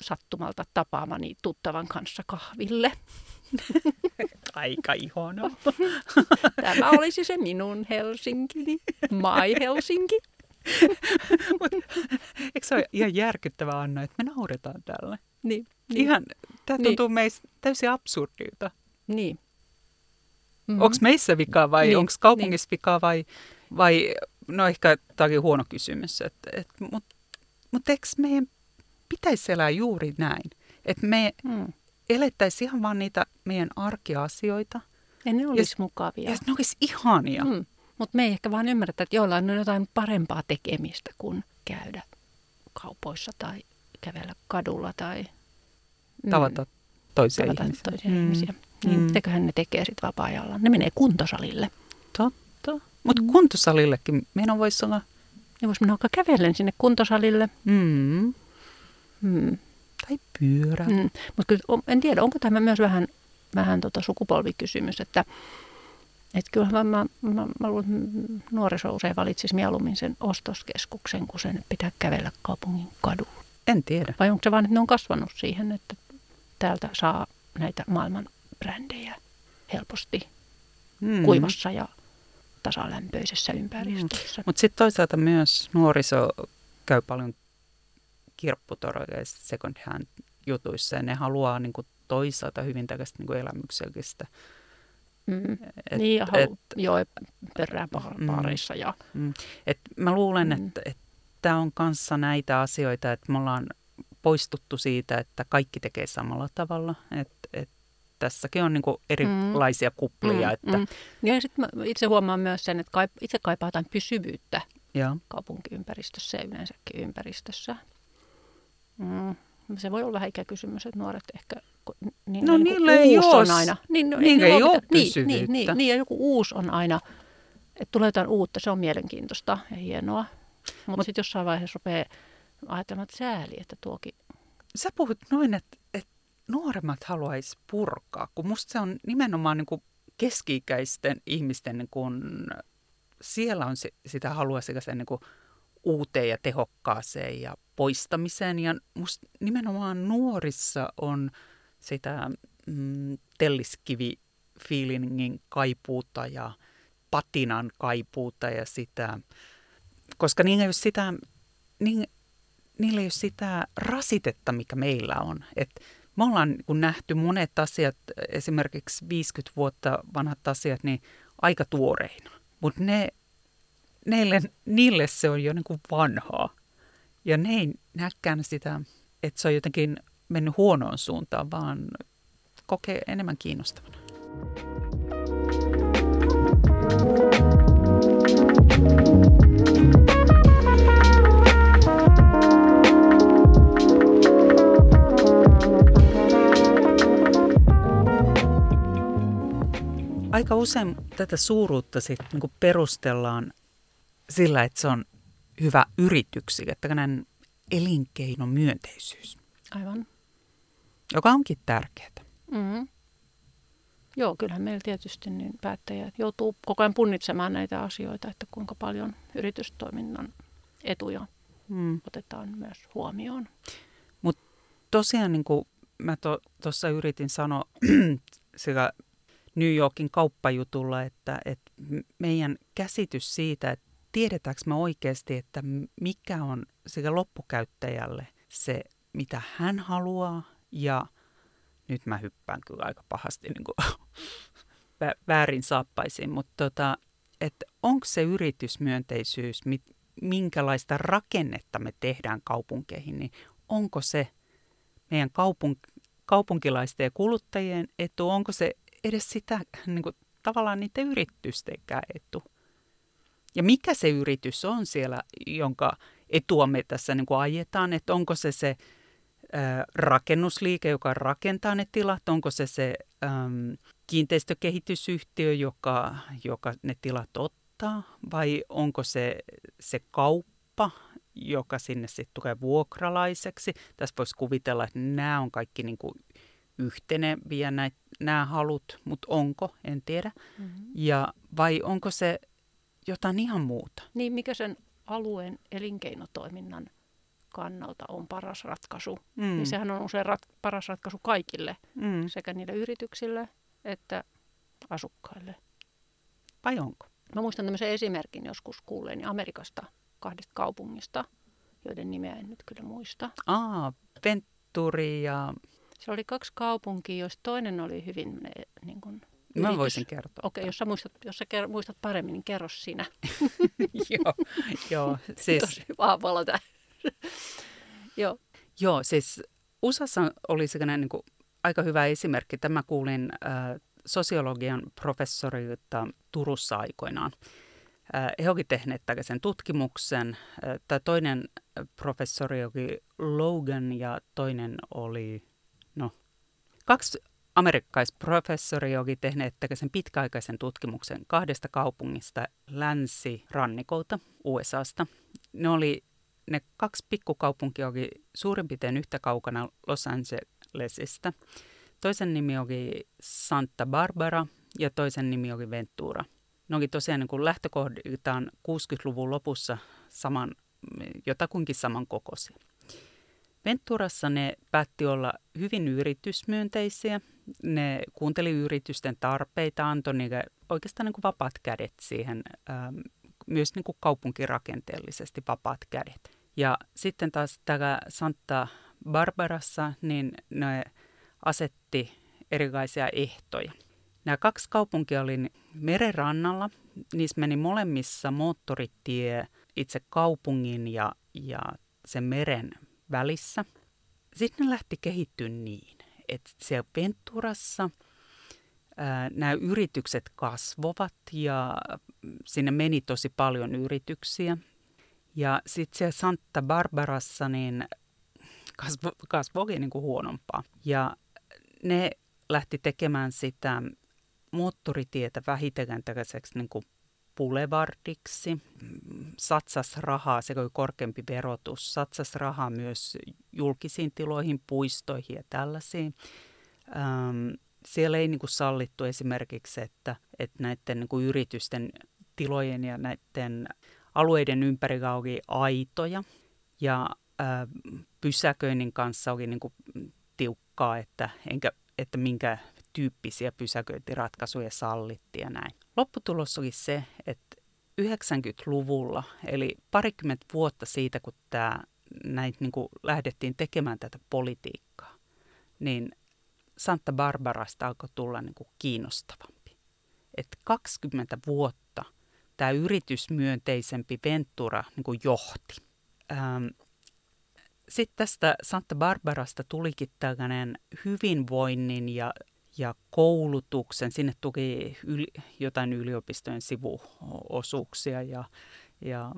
sattumalta tapaamani tuttavan kanssa kahville. Aika ihana. Tämä olisi se minun Helsinkini, My Helsinki. Eikö se ole ihan järkyttävää, Anna, että me nauretaan tälle? Niin, Niin. Ihan, tämä Niin. tuntuu meistä täysin absurdilta. niin. Mm. Mhm. Onko meissä vikaa vai Niin, niin. onko kaupungissa niin. vikaa vai, vai, no ehkä tämä huono kysymys, et, et, mutta mut eikö meidän pitäisi elää juuri näin? Että me Mm. elettäisiin ihan vaan niitä meidän arkiasioita Ja ne olisi mukavia. ja ne olisi ihania. Mm. Mm. Mutta me ei ehkä vaan ymmärretä, että jollain on jotain parempaa tekemistä kuin käydä kaupoissa tai kävellä kadulla tai mm, Tavata toisia tavata ihmisiä. toisia Mm. ihmisiä. Niin, Mm. mitäköhän ne tekee sitten vapaa-ajalla? Ne menee kuntosalille. Totta. Mutta mm. kuntosalillekin meidän voisi olla... Ne voisi mennä vaikka kävellen sinne kuntosalille. Mm. Mm. Tai pyörä. Mm. Mm. Mutta en tiedä, onko tämä myös vähän, vähän tota sukupolvikysymys, että et kyllähän mä, mä, mä, mä luulen, että nuoriso usein valitsisi mieluummin sen ostoskeskuksen, kun sen pitää kävellä kaupungin kadulla. En tiedä. Vai onko se vaan, että ne on kasvanut siihen, että täältä saa näitä maailman brändejä helposti mm. kuivassa ja tasalämpöisessä ympäristössä. Mutta sitten toisaalta myös nuoriso käy paljon kirpputoroilla ja second hand jutuissa ja ne haluaa niinku toisaalta hyvin tällaista niinku elämyksellistä. Mm. Et, niin, ja et, halu, joo, perään baareissa ja et mä luulen, Mm. että et tämä on kanssa näitä asioita, että me ollaan poistuttu siitä, että kaikki tekee samalla tavalla. Että et tässäkin on niinku erilaisia kuplia. Että, mm. Ja sitten itse huomaan myös sen, että kaip- itse kaipaa jotain pysyvyyttä joo. kaupunkiympäristössä ja yleensäkin ympäristössä. Mm. Se voi olla vähän ikäkysymys, että nuoret ehkä... kun Niin, No niin niillä ei oo on aina. Niin, no, niillä ne ei oo niin, niin, niin, niin, ja joku uusi on aina, että tulee jotain uutta, se on mielenkiintoista ja hienoa. Mutta Mut- sitten jossain vaiheessa rupeaa ajattelemaan, että sääli, että tuokin... Sä puhut noin, että, että nuoremmat haluaisi purkaa, kun musta se on nimenomaan niin kuin keski-ikäisten ihmisten, niin kuin, siellä on se, sitä halua sellaiseen niin kuin uuteen ja tehokkaaseen ja poistamiseen. Ja musta nimenomaan nuorissa on sitä mm, telliskivi-feelingin kaipuuta ja patinan kaipuuta ja sitä, koska niillä ei ole sitä, niin, niillä ei ole sitä rasitetta, mikä meillä on. Et me ollaan kun nähty monet asiat, esimerkiksi 50 vuotta vanhat asiat, niin aika tuoreina. Mutta ne, neille, niille se on jo niin kuin vanhaa. Ja ne ei näkään sitä, että se on jotenkin mennyt huonoon suuntaan, vaan kokee enemmän kiinnostavana. Aika usein tätä suuruutta sit niinku perustellaan sillä, että se on hyvä yrityksille, tällainen elinkeinomyönteisyys, Aivan. joka onkin tärkeää. Mm-hmm. Joo, kyllähän meillä tietysti niin päättäjät joutuu koko ajan punnitsemaan näitä asioita, että kuinka paljon yritystoiminnan etuja mm. otetaan myös huomioon. Mutta tosiaan niin kuin mä tuossa to, yritin sanoa sekä New Yorkin kauppajutulla, että, että meidän käsitys siitä, että tiedetäänkö me oikeasti, että mikä on sekä loppukäyttäjälle se, mitä hän haluaa ja nyt mä hyppään kyllä aika pahasti niin kuin väärin saappaisiin, mutta tota, että onko se yritysmyönteisyys, minkälaista rakennetta me tehdään kaupunkeihin, niin onko se meidän kaupunk- kaupunkilaisten ja kuluttajien etu, onko se edes sitä niin kuin, tavallaan niiden yritystenkään etu? Ja mikä se yritys on siellä, jonka etua me tässä niin kuin ajetaan, että onko se se rakennusliike, joka rakentaa ne tilat, onko se se äm, kiinteistökehitysyhtiö, joka, joka ne tilat ottaa, vai onko se se kauppa, joka sinne sitten tulee vuokralaiseksi. Tässä voisi kuvitella, että nämä on kaikki niin kuin yhteneviä näitä, nämä halut, mutta onko, en tiedä. Mm-hmm. Ja vai onko se jotain ihan muuta? Niin, mikä sen alueen elinkeinotoiminnan kannalta on paras ratkaisu, mm. niin sehän on usein rat, paras ratkaisu kaikille, mm. sekä niille yrityksille että asukkaille. Vai onko? Mä muistan tämmöisen esimerkin joskus kuulleeni Amerikasta kahdesta kaupungista, joiden nimeä en nyt kyllä muista. Aa, Venturi ja... Se oli kaksi kaupunkia, joista toinen oli hyvin niin kuin, Mä voisin kertoa. Okei, okay, jos sä muistat, jos sä ker- muistat paremmin, niin kerro sinä. joo, joo, siis... Tosi vahvalla tämä Joo. Joo, siis USAssa oli sellainen niin kuin, aika hyvä esimerkki. Tämä kuulin äh, sosiologian professorilta Turussa aikoinaan. Äh, he olivat tehneet tällaisen tutkimuksen. Äh, tämä toinen professori oli Logan ja toinen oli, no, kaksi amerikkalaisprofessori oli tehneet tällaisen pitkäaikaisen tutkimuksen kahdesta kaupungista länsirannikolta USAsta. Ne oli ne kaksi pikkukaupunkia oli suurin piirtein yhtä kaukana Los Angelesista. Toisen nimi oli Santa Barbara ja toisen nimi oli Ventura. Ne oli tosiaan niin lähtökohdiltaan 60-luvun lopussa saman, jotakuinkin samankokoisia. Venturassa ne päätti olla hyvin yritysmyönteisiä. Ne kuunteli yritysten tarpeita, antoi niille oikeastaan niin kuin vapaat kädet siihen, ähm, myös niin kuin kaupunkirakenteellisesti vapaat kädet. Ja sitten taas täällä Santa Barbarassa, niin ne asetti erilaisia ehtoja. Nämä kaksi kaupunkia oli merenrannalla. Niissä meni molemmissa moottoritie itse kaupungin ja, ja sen meren välissä. Sitten ne lähti kehittyä niin, että siellä Venturassa nämä yritykset kasvovat ja sinne meni tosi paljon yrityksiä. Ja sitten siellä Santa Barbarassa niin kasvo, kasvo oli niin kuin huonompaa. Ja ne lähti tekemään sitä moottoritietä vähitellen tällaiseksi niin kuin boulevardiksi, satsas rahaa, se oli korkeampi verotus, satsas rahaa myös julkisiin tiloihin, puistoihin ja tällaisiin. Ähm, siellä ei niin kuin sallittu esimerkiksi, että, että näiden niin kuin yritysten tilojen ja näiden alueiden ympärillä oli aitoja ja ää, pysäköinnin kanssa oli niin kuin tiukkaa, että, enkä, että minkä tyyppisiä pysäköintiratkaisuja sallittiin ja näin. Lopputulos oli se, että 90-luvulla, eli parikymmentä vuotta siitä, kun tämä, näitä niin kuin lähdettiin tekemään tätä politiikkaa, niin Santa Barbarasta alkoi tulla niin kuin kiinnostavampi. Et 20 vuotta tämä yritysmyönteisempi Ventura niin kuin johti. Ähm, Sitten tästä Santa Barbarasta tulikin tällainen hyvinvoinnin ja, ja koulutuksen, sinne tuli yli, jotain yliopistojen sivuosuuksia ja, ja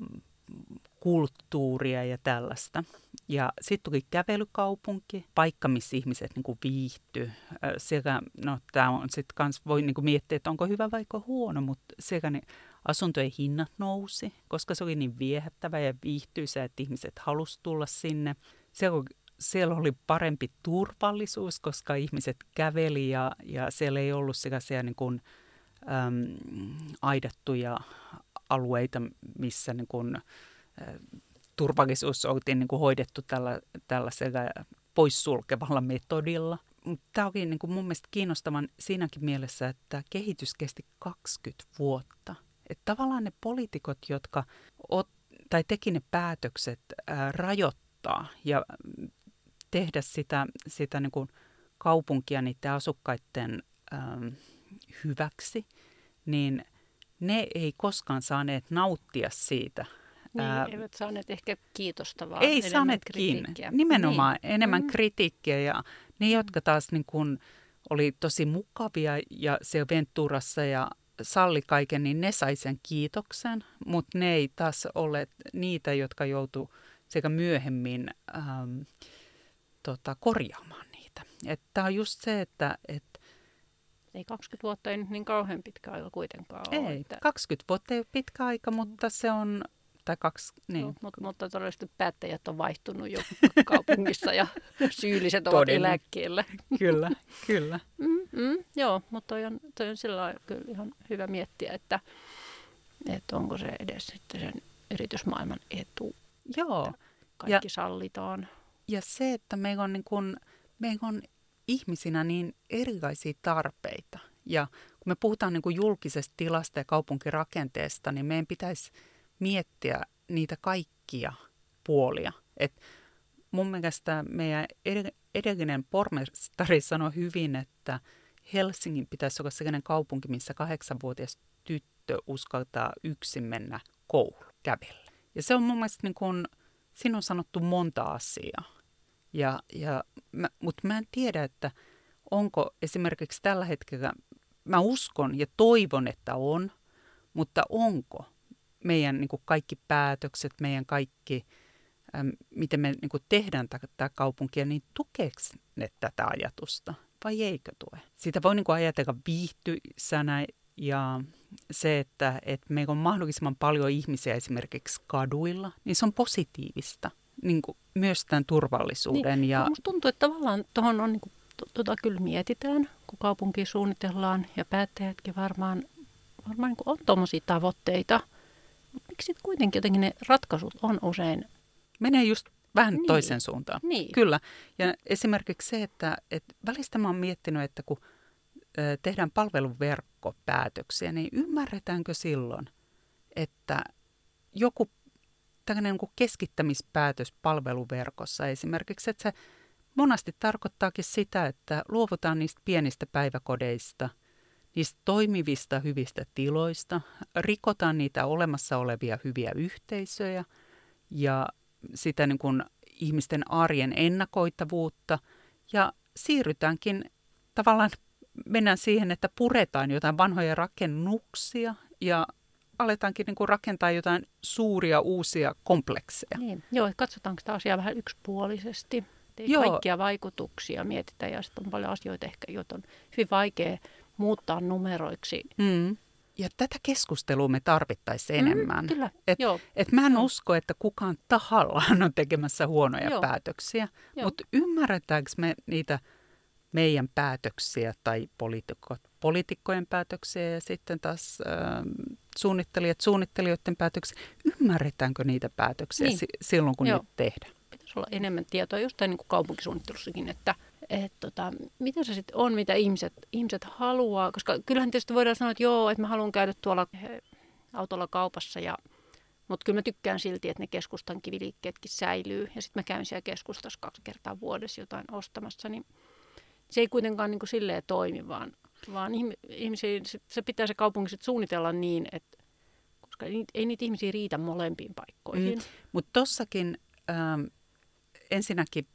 kulttuuria ja tällaista. Ja sitten tuli kävelykaupunki, paikka, missä ihmiset niin viihtyy. Siellä, no tämä on sitten kans, voi niin miettiä, että onko hyvä vai huono, mutta siellä niin asuntojen hinnat nousi, koska se oli niin viehättävä ja viihtyisä, että ihmiset halusivat tulla sinne. Siellä oli siellä oli parempi turvallisuus, koska ihmiset käveli ja, ja siellä ei ollut sellaisia niin kuin, äm, aidattuja alueita, missä niin kuin, ä, turvallisuus oltiin niin kuin hoidettu tällä, tällaisella poissulkevalla metodilla. Tämä oli niin kuin mun mielestä kiinnostavan siinäkin mielessä, että kehitys kesti 20 vuotta. Että tavallaan ne poliitikot, jotka ot, tai teki ne päätökset ää, rajoittaa ja tehdä sitä, sitä niin kuin kaupunkia niiden asukkaiden ähm, hyväksi, niin ne ei koskaan saaneet nauttia siitä. Niin, Ää, eivät saaneet ehkä kiitosta, vaan ei saaneet kritiikkiä. Nimenomaan niin. enemmän mm. kritiikkiä ja ne, mm. jotka taas niin kuin oli tosi mukavia ja se Venturassa ja salli kaiken, niin ne sai sen kiitoksen, mutta ne ei taas ole niitä, jotka joutu sekä myöhemmin ähm, tota, korjaamaan niitä. Tämä on just se, että et, ei 20 vuotta ei nyt niin kauhean pitkä aika kuitenkaan ei, ole. Että... 20 vuotta ei ole pitkä aika, mutta se on tai kaksi, niin. No, mutta, mutta todellisesti päättäjät on vaihtunut jo kaupungissa ja syylliset ovat Todella. eläkkeellä. Kyllä, kyllä. Mm, mm, joo, mutta toi on, toi on sillä kyllä ihan hyvä miettiä, että, että onko se edes sitten sen yritysmaailman etu. Joo. Kaikki ja, sallitaan. Ja se, että meillä on, niin kun, meillä on ihmisinä niin erilaisia tarpeita. Ja kun me puhutaan niin julkisesta tilasta ja kaupunkirakenteesta, niin meidän pitäisi miettiä niitä kaikkia puolia. Et mun mielestä meidän edellinen pormestari sanoi hyvin, että Helsingin pitäisi olla sellainen kaupunki, missä kahdeksanvuotias tyttö uskaltaa yksin mennä koulu. Ja se on mun mielestä niin kuin, siinä on sanottu monta asiaa. Ja, ja, mutta mä en tiedä, että onko esimerkiksi tällä hetkellä, mä uskon ja toivon, että on, mutta onko meidän niin kuin kaikki päätökset, meidän kaikki, äm, miten me niin kuin tehdään tätä kaupunkia, niin tukeeko ne tätä ajatusta vai eikö tue? Sitä voi niin kuin ajatella viihtyisänä ja se, että, että meillä on mahdollisimman paljon ihmisiä esimerkiksi kaduilla, niin se on positiivista niin kuin myös tämän turvallisuuden. Niin, ja... Minusta tuntuu, että tavallaan tuohon on, niin kuin, tuota kyllä mietitään, kun kaupunki suunnitellaan ja päättäjätkin varmaan, varmaan niin kuin on tuommoisia tavoitteita. Mutta miksi kuitenkin jotenkin ne ratkaisut on usein... Menee just vähän niin. toisen suuntaan. Niin. Kyllä. Ja esimerkiksi se, että, että välistä mä oon miettinyt, että kun tehdään palveluverkkopäätöksiä, niin ymmärretäänkö silloin, että joku tällainen niin keskittämispäätös palveluverkossa esimerkiksi, että se monasti tarkoittaakin sitä, että luovutaan niistä pienistä päiväkodeista, niistä toimivista hyvistä tiloista, rikotaan niitä olemassa olevia hyviä yhteisöjä ja sitä niin kuin ihmisten arjen ennakoitavuutta ja siirrytäänkin tavallaan mennään siihen, että puretaan jotain vanhoja rakennuksia ja aletaankin niin kuin rakentaa jotain suuria uusia komplekseja. Niin. Joo, katsotaanko sitä asiaa vähän yksipuolisesti. Ei Joo. kaikkia vaikutuksia mietitä ja sitten on paljon asioita ehkä, joita on hyvin vaikea muuttaa numeroiksi. Mm. Ja tätä keskustelua me tarvittaisiin mm, enemmän. Kyllä, et, joo. Et mä en joo. usko, että kukaan tahallaan on tekemässä huonoja joo. päätöksiä, mutta ymmärretäänkö me niitä meidän päätöksiä tai poliitikot, poliitikkojen päätöksiä ja sitten taas äh, suunnittelijat suunnittelijoiden päätöksiä. Ymmärretäänkö niitä päätöksiä niin. si- silloin, kun Joo. niitä tehdään? Pitäisi olla enemmän tietoa just niin kuin kaupunkisuunnittelussakin, että et tota, mitä se sitten on, mitä ihmiset, ihmiset haluaa. Koska kyllähän tietysti voidaan sanoa, että joo, että mä haluan käydä tuolla autolla kaupassa ja mutta kyllä mä tykkään silti, että ne keskustan kiviliikkeetkin säilyy. Ja sitten mä käyn siellä keskustassa kaksi kertaa vuodessa jotain ostamassa. Niin se ei kuitenkaan niin kuin silleen toimi, vaan vaan ihmisiä, se pitää se kaupunki sit suunnitella niin, että koska ei, ei niitä ihmisiä riitä molempiin paikkoihin. Mm. Mutta tossakin ähm, ensinnäkin,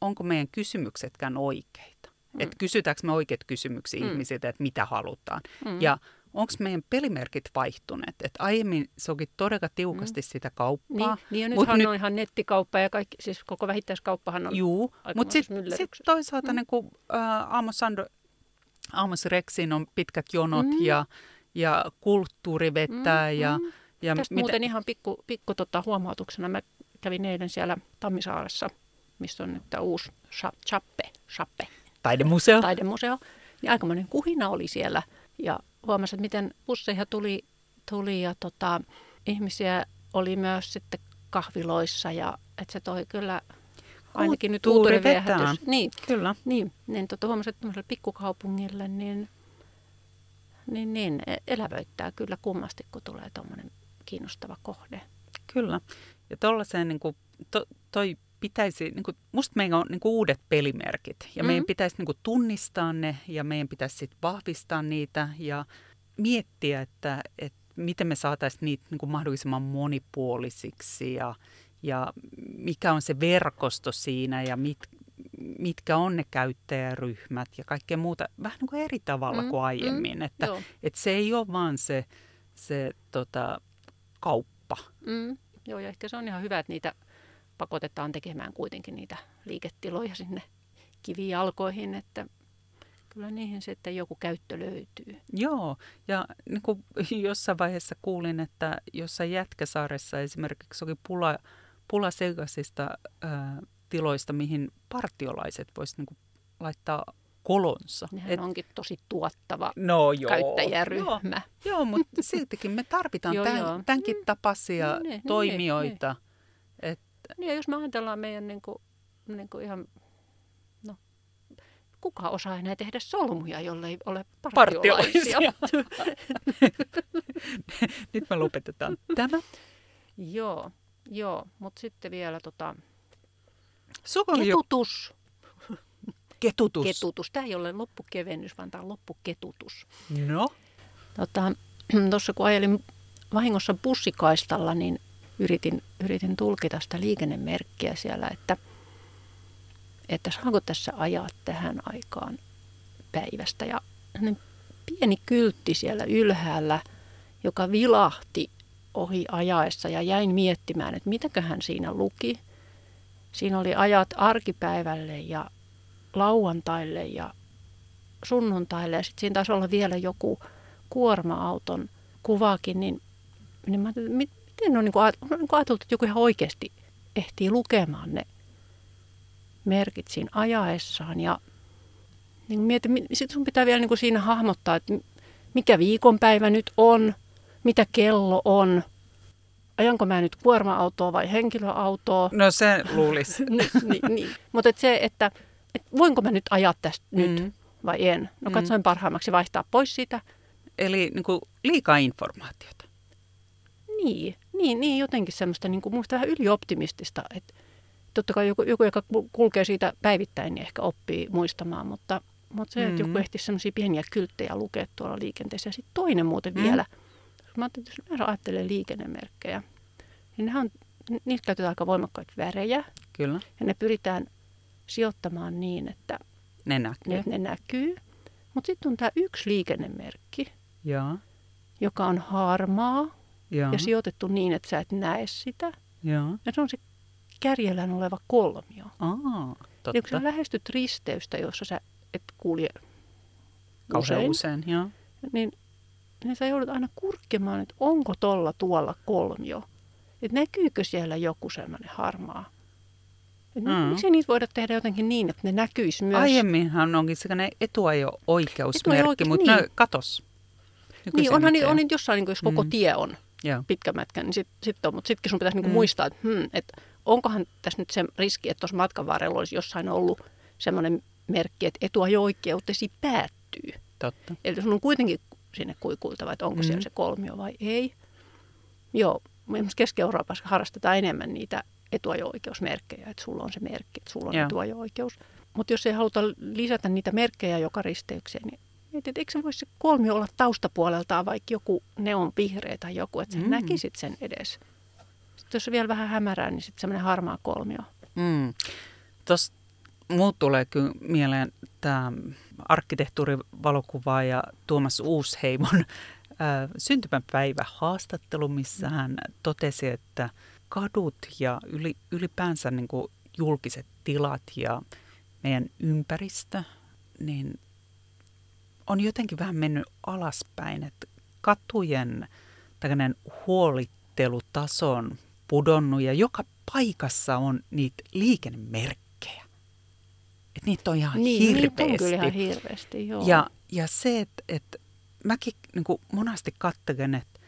onko meidän kysymyksetkään oikeita? Mm. Että kysytäänkö me oikeat kysymyksiä mm. ihmisiltä, että mitä halutaan? Mm. Ja onko meidän pelimerkit vaihtuneet? Et aiemmin se oli todella tiukasti mm. sitä kauppaa. Niin, niin ja nythän nyt... on ihan nettikauppa ja kaikki, siis koko vähittäiskauppahan on Juu, mutta sitten sit toisaalta mm. niin kuin, äh, Amos Sando Amos Rexin on pitkät jonot mm. ja, ja kulttuuri vetää. Mm, ja, mm. ja Tästä mitä... muuten ihan pikku, pikku tota, huomautuksena. Mä kävin eilen siellä Tammisaaressa missä on nyt tämä uusi Chappe, Chappe Taidemuseo. taidemuseo, niin aikamoinen kuhina oli siellä. Ja huomasin, että miten busseja tuli, tuli ja tota, ihmisiä oli myös sitten kahviloissa ja että se toi kyllä ainakin nyt uutuuden viehätys. Niin, Kyllä. niin, niin tota, huomasin, että tämmöiselle pikkukaupungille niin, niin, niin elävöittää kyllä kummasti, kun tulee tuommoinen kiinnostava kohde. Kyllä. Ja tollaiseen niin kuin, to, toi pitäisi, niin kuin, musta meillä on niin kuin uudet pelimerkit ja mm. meidän pitäisi niin kuin, tunnistaa ne ja meidän pitäisi sit vahvistaa niitä ja miettiä, että, että miten me saataisiin niitä niin kuin mahdollisimman monipuolisiksi ja, ja mikä on se verkosto siinä ja mit, mitkä on ne käyttäjäryhmät ja kaikkea muuta vähän niin kuin eri tavalla mm, kuin aiemmin. Mm, että, että se ei ole vaan se, se tota, kauppa. Mm, joo, ja ehkä se on ihan hyvä, että niitä pakotetaan tekemään kuitenkin niitä liiketiloja sinne kivijalkoihin, että kyllä niihin sitten joku käyttö löytyy. Joo, ja niin kuin jossain vaiheessa kuulin, että jossain Jätkäsaaressa esimerkiksi oli pula, pula sellaisista ää, tiloista, mihin partiolaiset voisivat niin laittaa kolonsa. Nehän Et, onkin tosi tuottava no joo, käyttäjäryhmä. Joo, joo mutta siltikin me tarvitaan joo, tämän, joo. tämänkin mm. tapaisia no, niin, toimijoita. Niin, niin. Et, niin, ja jos me ajatellaan meidän niin kuin, niin kuin ihan kuka osaa enää tehdä solmuja, jollei ole partiolaisia. Nyt me lopetetaan tämä. joo, joo, mutta sitten vielä tota, ketutus. Ketutus. Ketutus. Tämä ei ole loppukevennys, vaan tämä on loppuketutus. No? Tuossa tota, kun ajelin vahingossa bussikaistalla, niin yritin, yritin tulkita sitä liikennemerkkiä siellä, että – että saanko tässä ajaa tähän aikaan päivästä. Ja pieni kyltti siellä ylhäällä, joka vilahti ohi ajaessa ja jäin miettimään, että mitäköhän siinä luki. Siinä oli ajat arkipäivälle ja lauantaille ja sunnuntaille ja sitten siinä taisi olla vielä joku kuorma-auton kuvakin, niin, niin mä miten on niin kuin ajateltu, että joku ihan oikeasti ehtii lukemaan ne merkit siinä ajaessaan. Ja niin mietin, sitten sun pitää vielä niin kuin siinä hahmottaa, että mikä viikonpäivä nyt on, mitä kello on, ajanko mä nyt kuorma-autoa vai henkilöautoa. No se luulisi. niin, niin, niin. Mutta et se, että et voinko mä nyt ajaa tästä mm. nyt vai en. No mm. katsoin mm. parhaimmaksi vaihtaa pois sitä. Eli niin kuin liikaa informaatiota. Niin, niin, niin jotenkin semmoista niin kuin, vähän ylioptimistista, että totta kai joku, joku, joka kulkee siitä päivittäin, niin ehkä oppii muistamaan, mutta, mutta se, että mm. joku ehtisi sellaisia pieniä kylttejä lukea tuolla liikenteessä. Ja sitten toinen muuten mm. vielä. Mä ajattelin, että jos mä ajattelen liikennemerkkejä, niin nehän on, niistä käytetään aika voimakkaita värejä. Kyllä. Ja ne pyritään sijoittamaan niin, että ne näkyy. Ne, ne näkyy. Mutta sitten on tämä yksi liikennemerkki, ja. joka on harmaa ja. ja sijoitettu niin, että sä et näe sitä. Ja, ja se on se kärjellään oleva kolmio. Aa, totta. Ja kun sä lähestyt risteystä, jossa sä et kulje usein, usein joo. Niin, niin sä joudut aina kurkkimaan, että onko tolla tuolla kolmio. Että näkyykö siellä joku sellainen harmaa. Et mm. Miksi niitä voida tehdä jotenkin niin, että ne näkyisi myös? Aiemminhan onkin sellainen etuajo-oikeusmerkki, etuajo mutta niin. katos. Niin, onhan niin, on niin jossain, niin jos koko mm. tie on Joo. pitkä mätkä, niin sitten sit on. Mutta sittenkin sun pitäisi niin mm. muistaa, että, hmm, että onkohan tässä nyt se riski, että tuossa matkan varrella olisi jossain ollut semmoinen merkki, että etuajo-oikeutesi päättyy. Totta. Eli sun on kuitenkin sinne kuikuiltava, että onko mm. siellä se kolmio vai ei. Joo, esimerkiksi Keski-Euroopassa harrastetaan enemmän niitä etuajo-oikeusmerkkejä, että sulla on se merkki, että sulla on Joo. etuajo-oikeus. Mutta jos ei haluta lisätä niitä merkkejä joka risteykseen, niin mietit, että eikö se voisi se kolmio olla taustapuoleltaan vaikka joku neon vihreä tai joku, että sä mm. näkisit sen edes. Sitten jos on vielä vähän hämärää, niin sitten semmoinen harmaa kolmio. Mm. Tuossa muut tulee kyllä mieleen tämä arkkitehtuurivalokuvaaja Tuomas Uusheimon syntymäpäivä haastattelu, missä hän totesi, että kadut ja yli, ylipäänsä niin kuin julkiset tilat ja meidän ympäristö, niin on jotenkin vähän mennyt alaspäin, että katujen tällainen huolittelutason pudonnut ja joka paikassa on niitä liikennemerkkejä. Että niitä on ihan Niin, hirveästi. niitä on kyllä ihan hirveästi, joo. Ja, ja se, että, että mäkin niin kuin monasti katselen, että,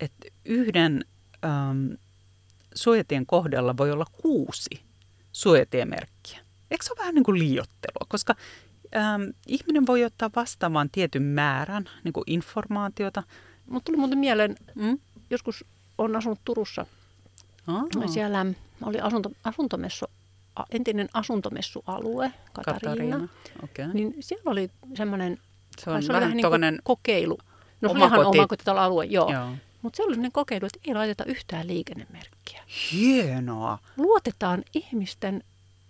että yhden äm, suojatien kohdalla voi olla kuusi suojatiemerkkiä. Eikö se ole vähän niin kuin liiottelua? Koska äm, ihminen voi ottaa vastaamaan tietyn määrän niin kuin informaatiota. Mutta tuli muuten mieleen, Mm? joskus on asunut Turussa. Aa, Siellä oli asunto, asuntomessu, entinen asuntomessualue, Katariina. Katariina. Okay. Niin siellä oli semmoinen, Se on se oli vähän niin kuin kokeilu. No se oli Oma ihan koti- omakotitaloalue, joo. joo. Joo. Mutta se oli sellainen kokeilu, että ei laiteta yhtään liikennemerkkiä. Hienoa. Luotetaan ihmisten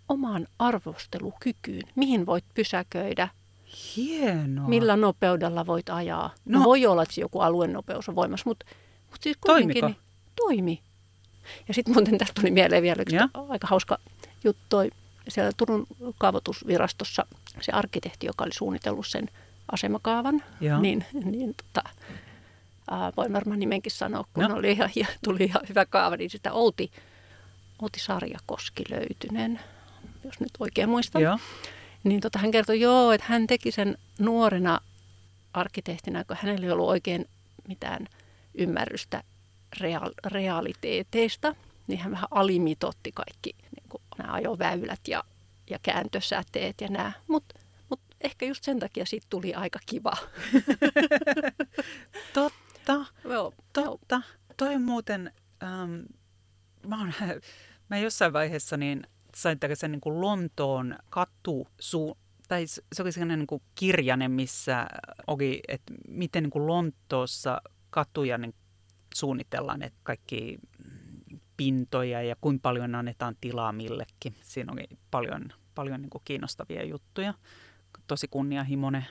omaan arvostelukykyyn, mihin voit pysäköidä, Hienoa. millä nopeudella voit ajaa. No, No. voi olla, että joku alueen nopeus on voimassa, mutta, mutta siis kuitenkin Toimiko? niin, toimi. Ja sitten muuten tästä tuli mieleen vielä yksi Ja? aika hauska juttu. Toi, siellä Turun kaavoitusvirastossa se arkkitehti, joka oli suunnitellut sen asemakaavan, Joo. niin, niin tota, ää, voin varmaan nimenkin sanoa, kun No. oli ihan, ja tuli ihan hyvä kaava, niin sitä Outi, Outi Sarjakoski löytyneen, jos nyt oikein muistan. Joo. Niin tota, hän kertoi, joo, että hän teki sen nuorena arkkitehtinä, kun hänellä ei ollut oikein mitään ymmärrystä reaal, realiteeteista, niin hän vähän alimitotti kaikki nämä ajoväylät ja, ja kääntösäteet ja nämä. Mutta mut ehkä just sen takia siitä tuli aika kiva. Totta. joo, Totta. Toi on muuten, ähm, mä, oon, mä jossain vaiheessa niin sain tällaisen niin kuin Lontoon katu, su, tai se oli sellainen niin kuin kirjanen, missä oli, että miten niin kuin Lontoossa katuja niin suunnitellaan, että kaikki pintoja ja kuinka paljon annetaan tilaa millekin. Siinä oli paljon, paljon niin kuin kiinnostavia juttuja, tosi kunnianhimoinen.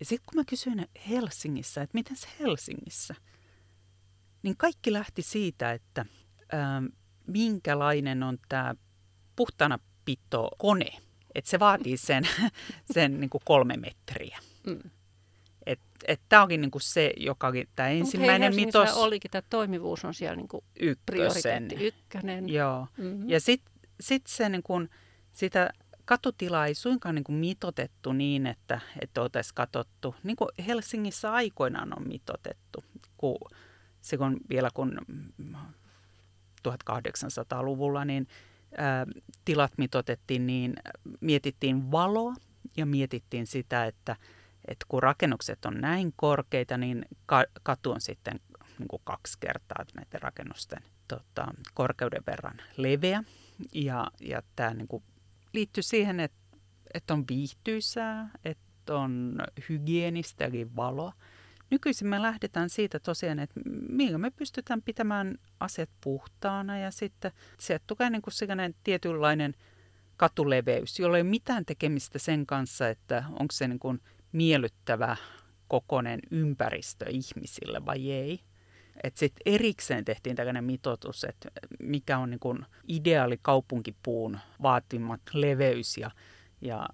Ja sitten kun mä kysyin Helsingissä, että miten se Helsingissä, niin kaikki lähti siitä, että ähm, minkälainen on tämä puhtana pito kone. Että se vaatii sen, sen niin kuin kolme metriä. Mm. Että et tämä onkin niin kuin se, joka tämä Mut ensimmäinen Helsingissä mitos olikin, tämä toimivuus on siellä niin kuin ykkösen. prioriteetti ykkönen. Joo. Mm-hmm. Ja sitten sit se niin kun, sitä katutilaa ei suinkaan niin kun mitotettu niin, että, että oltaisiin katsottu, niin kuin Helsingissä aikoinaan on mitotettu, kun silloin vielä kun mm, 1800-luvulla niin ää, tilat mitotettiin, niin mietittiin valoa ja mietittiin sitä, että, että kun rakennukset on näin korkeita, niin ka- katu on sitten niin kuin kaksi kertaa näiden rakennusten tota, korkeuden verran leveä. Ja, ja tämä niin kuin liittyy siihen, että, että on viihtyisää, että on hygienistä eli valoa. Nykyisin me lähdetään siitä tosiaan, että millä me pystytään pitämään asiat puhtaana ja sitten sieltä tulee niin kuin tietynlainen katuleveys, jolla ei ole mitään tekemistä sen kanssa, että onko se niin kuin miellyttävä kokonen ympäristö ihmisille vai ei. Sitten erikseen tehtiin tällainen mitoitus, että mikä on niin kuin ideaali kaupunkipuun vaatimat leveys ja, ja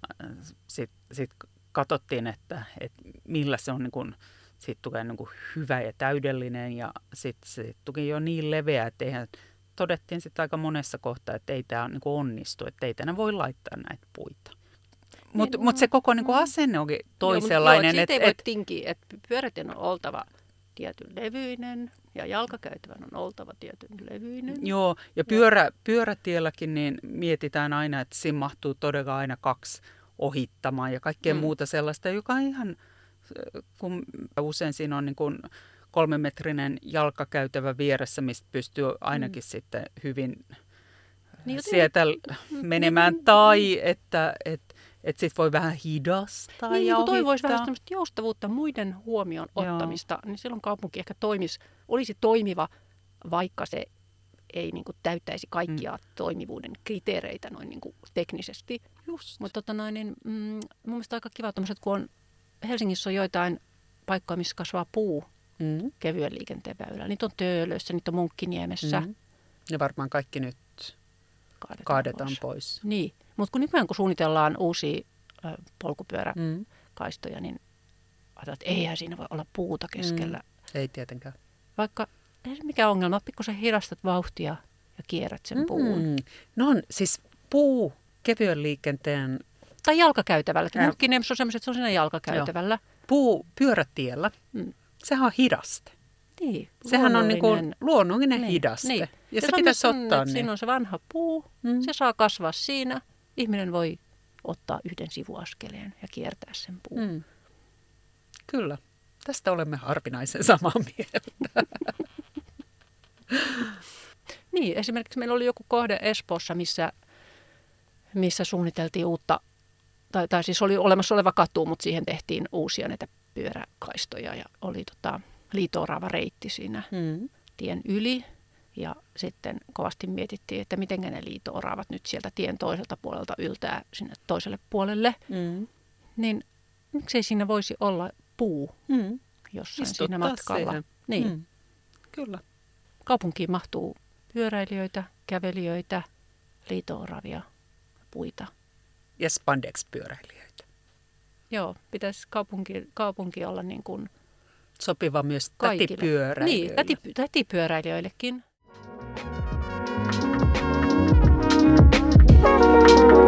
sitten sit katsottiin, että, että millä se on niin kuin, siitä tulee niin kuin hyvä ja täydellinen ja sitten se tuli jo niin leveä, että eihän, todettiin sitten aika monessa kohtaa, että ei tämä niin onnistu, että ei tänä voi laittaa näitä puita. Mutta Niin, mut se koko niin kuin mm. asenne onkin Joo, toisenlainen. Joo, et että siitä ei voi et, tinkiä, että pyörätien on oltava tietyn levyinen ja jalkakäytävän on oltava tietyn levyinen. Joo, ja pyörä, pyörätielläkin niin mietitään aina, että siinä mahtuu todella aina kaksi ohittamaan ja kaikkea mm. Muuta sellaista, joka on ihan, kun usein siinä on niin kuin kolmemetrinen jalkakäytävä vieressä, mistä pystyy ainakin mm. sitten hyvin Niin niin jotenkin- sieltä Mm, menemään, niin, tai että et, et sitten voi vähän hidastaa Niin, ja niin toivoisi vähän tämmöistä joustavuutta, muiden huomioon Joo. ottamista, niin silloin kaupunki ehkä toimisi, olisi toimiva, vaikka se ei niin kuin täyttäisi kaikkia mm. toimivuuden kriteereitä noin niin kuin teknisesti. Just. Mutta tota noin, niin, mm, mun mielestä aika kiva tämmöiset, kun on, Helsingissä on joitain paikkoja, missä kasvaa puu Mm. kevyen liikenteen väylällä. Niitä on Töölössä, niitä on Munkkiniemessä. Mm. Ja varmaan kaikki nyt Kaadetaan, kaadetaan pois. pois. Niin, mutta kun nykyään kun suunnitellaan uusia polkupyöräkaistoja, Mm. niin ajatellaan, että eihän siinä voi olla puuta keskellä. Mm. Ei tietenkään. Vaikka ei se mikään ongelma, pikkusen hidastat vauhtia ja kierrät sen puun. Mm. No on siis puu kevyen liikenteen Tai jalkakäytävälläkin. Joo. Munkkiniemessä on sellaiset, se on siinä jalkakäytävällä. Puu pyörätiellä, Mm. sehän on hidaste. Niin, Sehän on niin kuin luonnollinen- luonnollinen Niin, hidaste. niin. Ja, se se pitäisi ottaa että niin. Siinä on se vanha puu, Mm. se saa kasvaa siinä. Ihminen voi ottaa yhden sivuaskeleen ja kiertää sen puun. Mm. Kyllä. Tästä olemme harvinaisen samaa mieltä. Niin, esimerkiksi meillä oli joku kohde Espoossa, missä, missä suunniteltiin uutta, tai, tai siis oli olemassa oleva katu, mutta siihen tehtiin uusia näitä pyöräkaistoja ja oli tota, liitoorava reitti siinä Mm. tien yli. Ja sitten kovasti mietittiin, että miten ne liito-oravat nyt sieltä tien toiselta puolelta yltää sinne toiselle puolelle. Mm. Niin miksei siinä voisi olla puu Mm. jossain Istuttaa siinä matkalla. siihen. Niin. Mm. Kyllä. Kaupunkiin mahtuu pyöräilijöitä, kävelijöitä, liito-oravia, puita. Ja spandex-pyöräilijöitä. Joo, pitäisi kaupunki, kaupunki olla niin kuin Sopiva myös kaikille. tätipyöräilijöille. Niin, täti, tätipyöräilijöillekin. Thank you.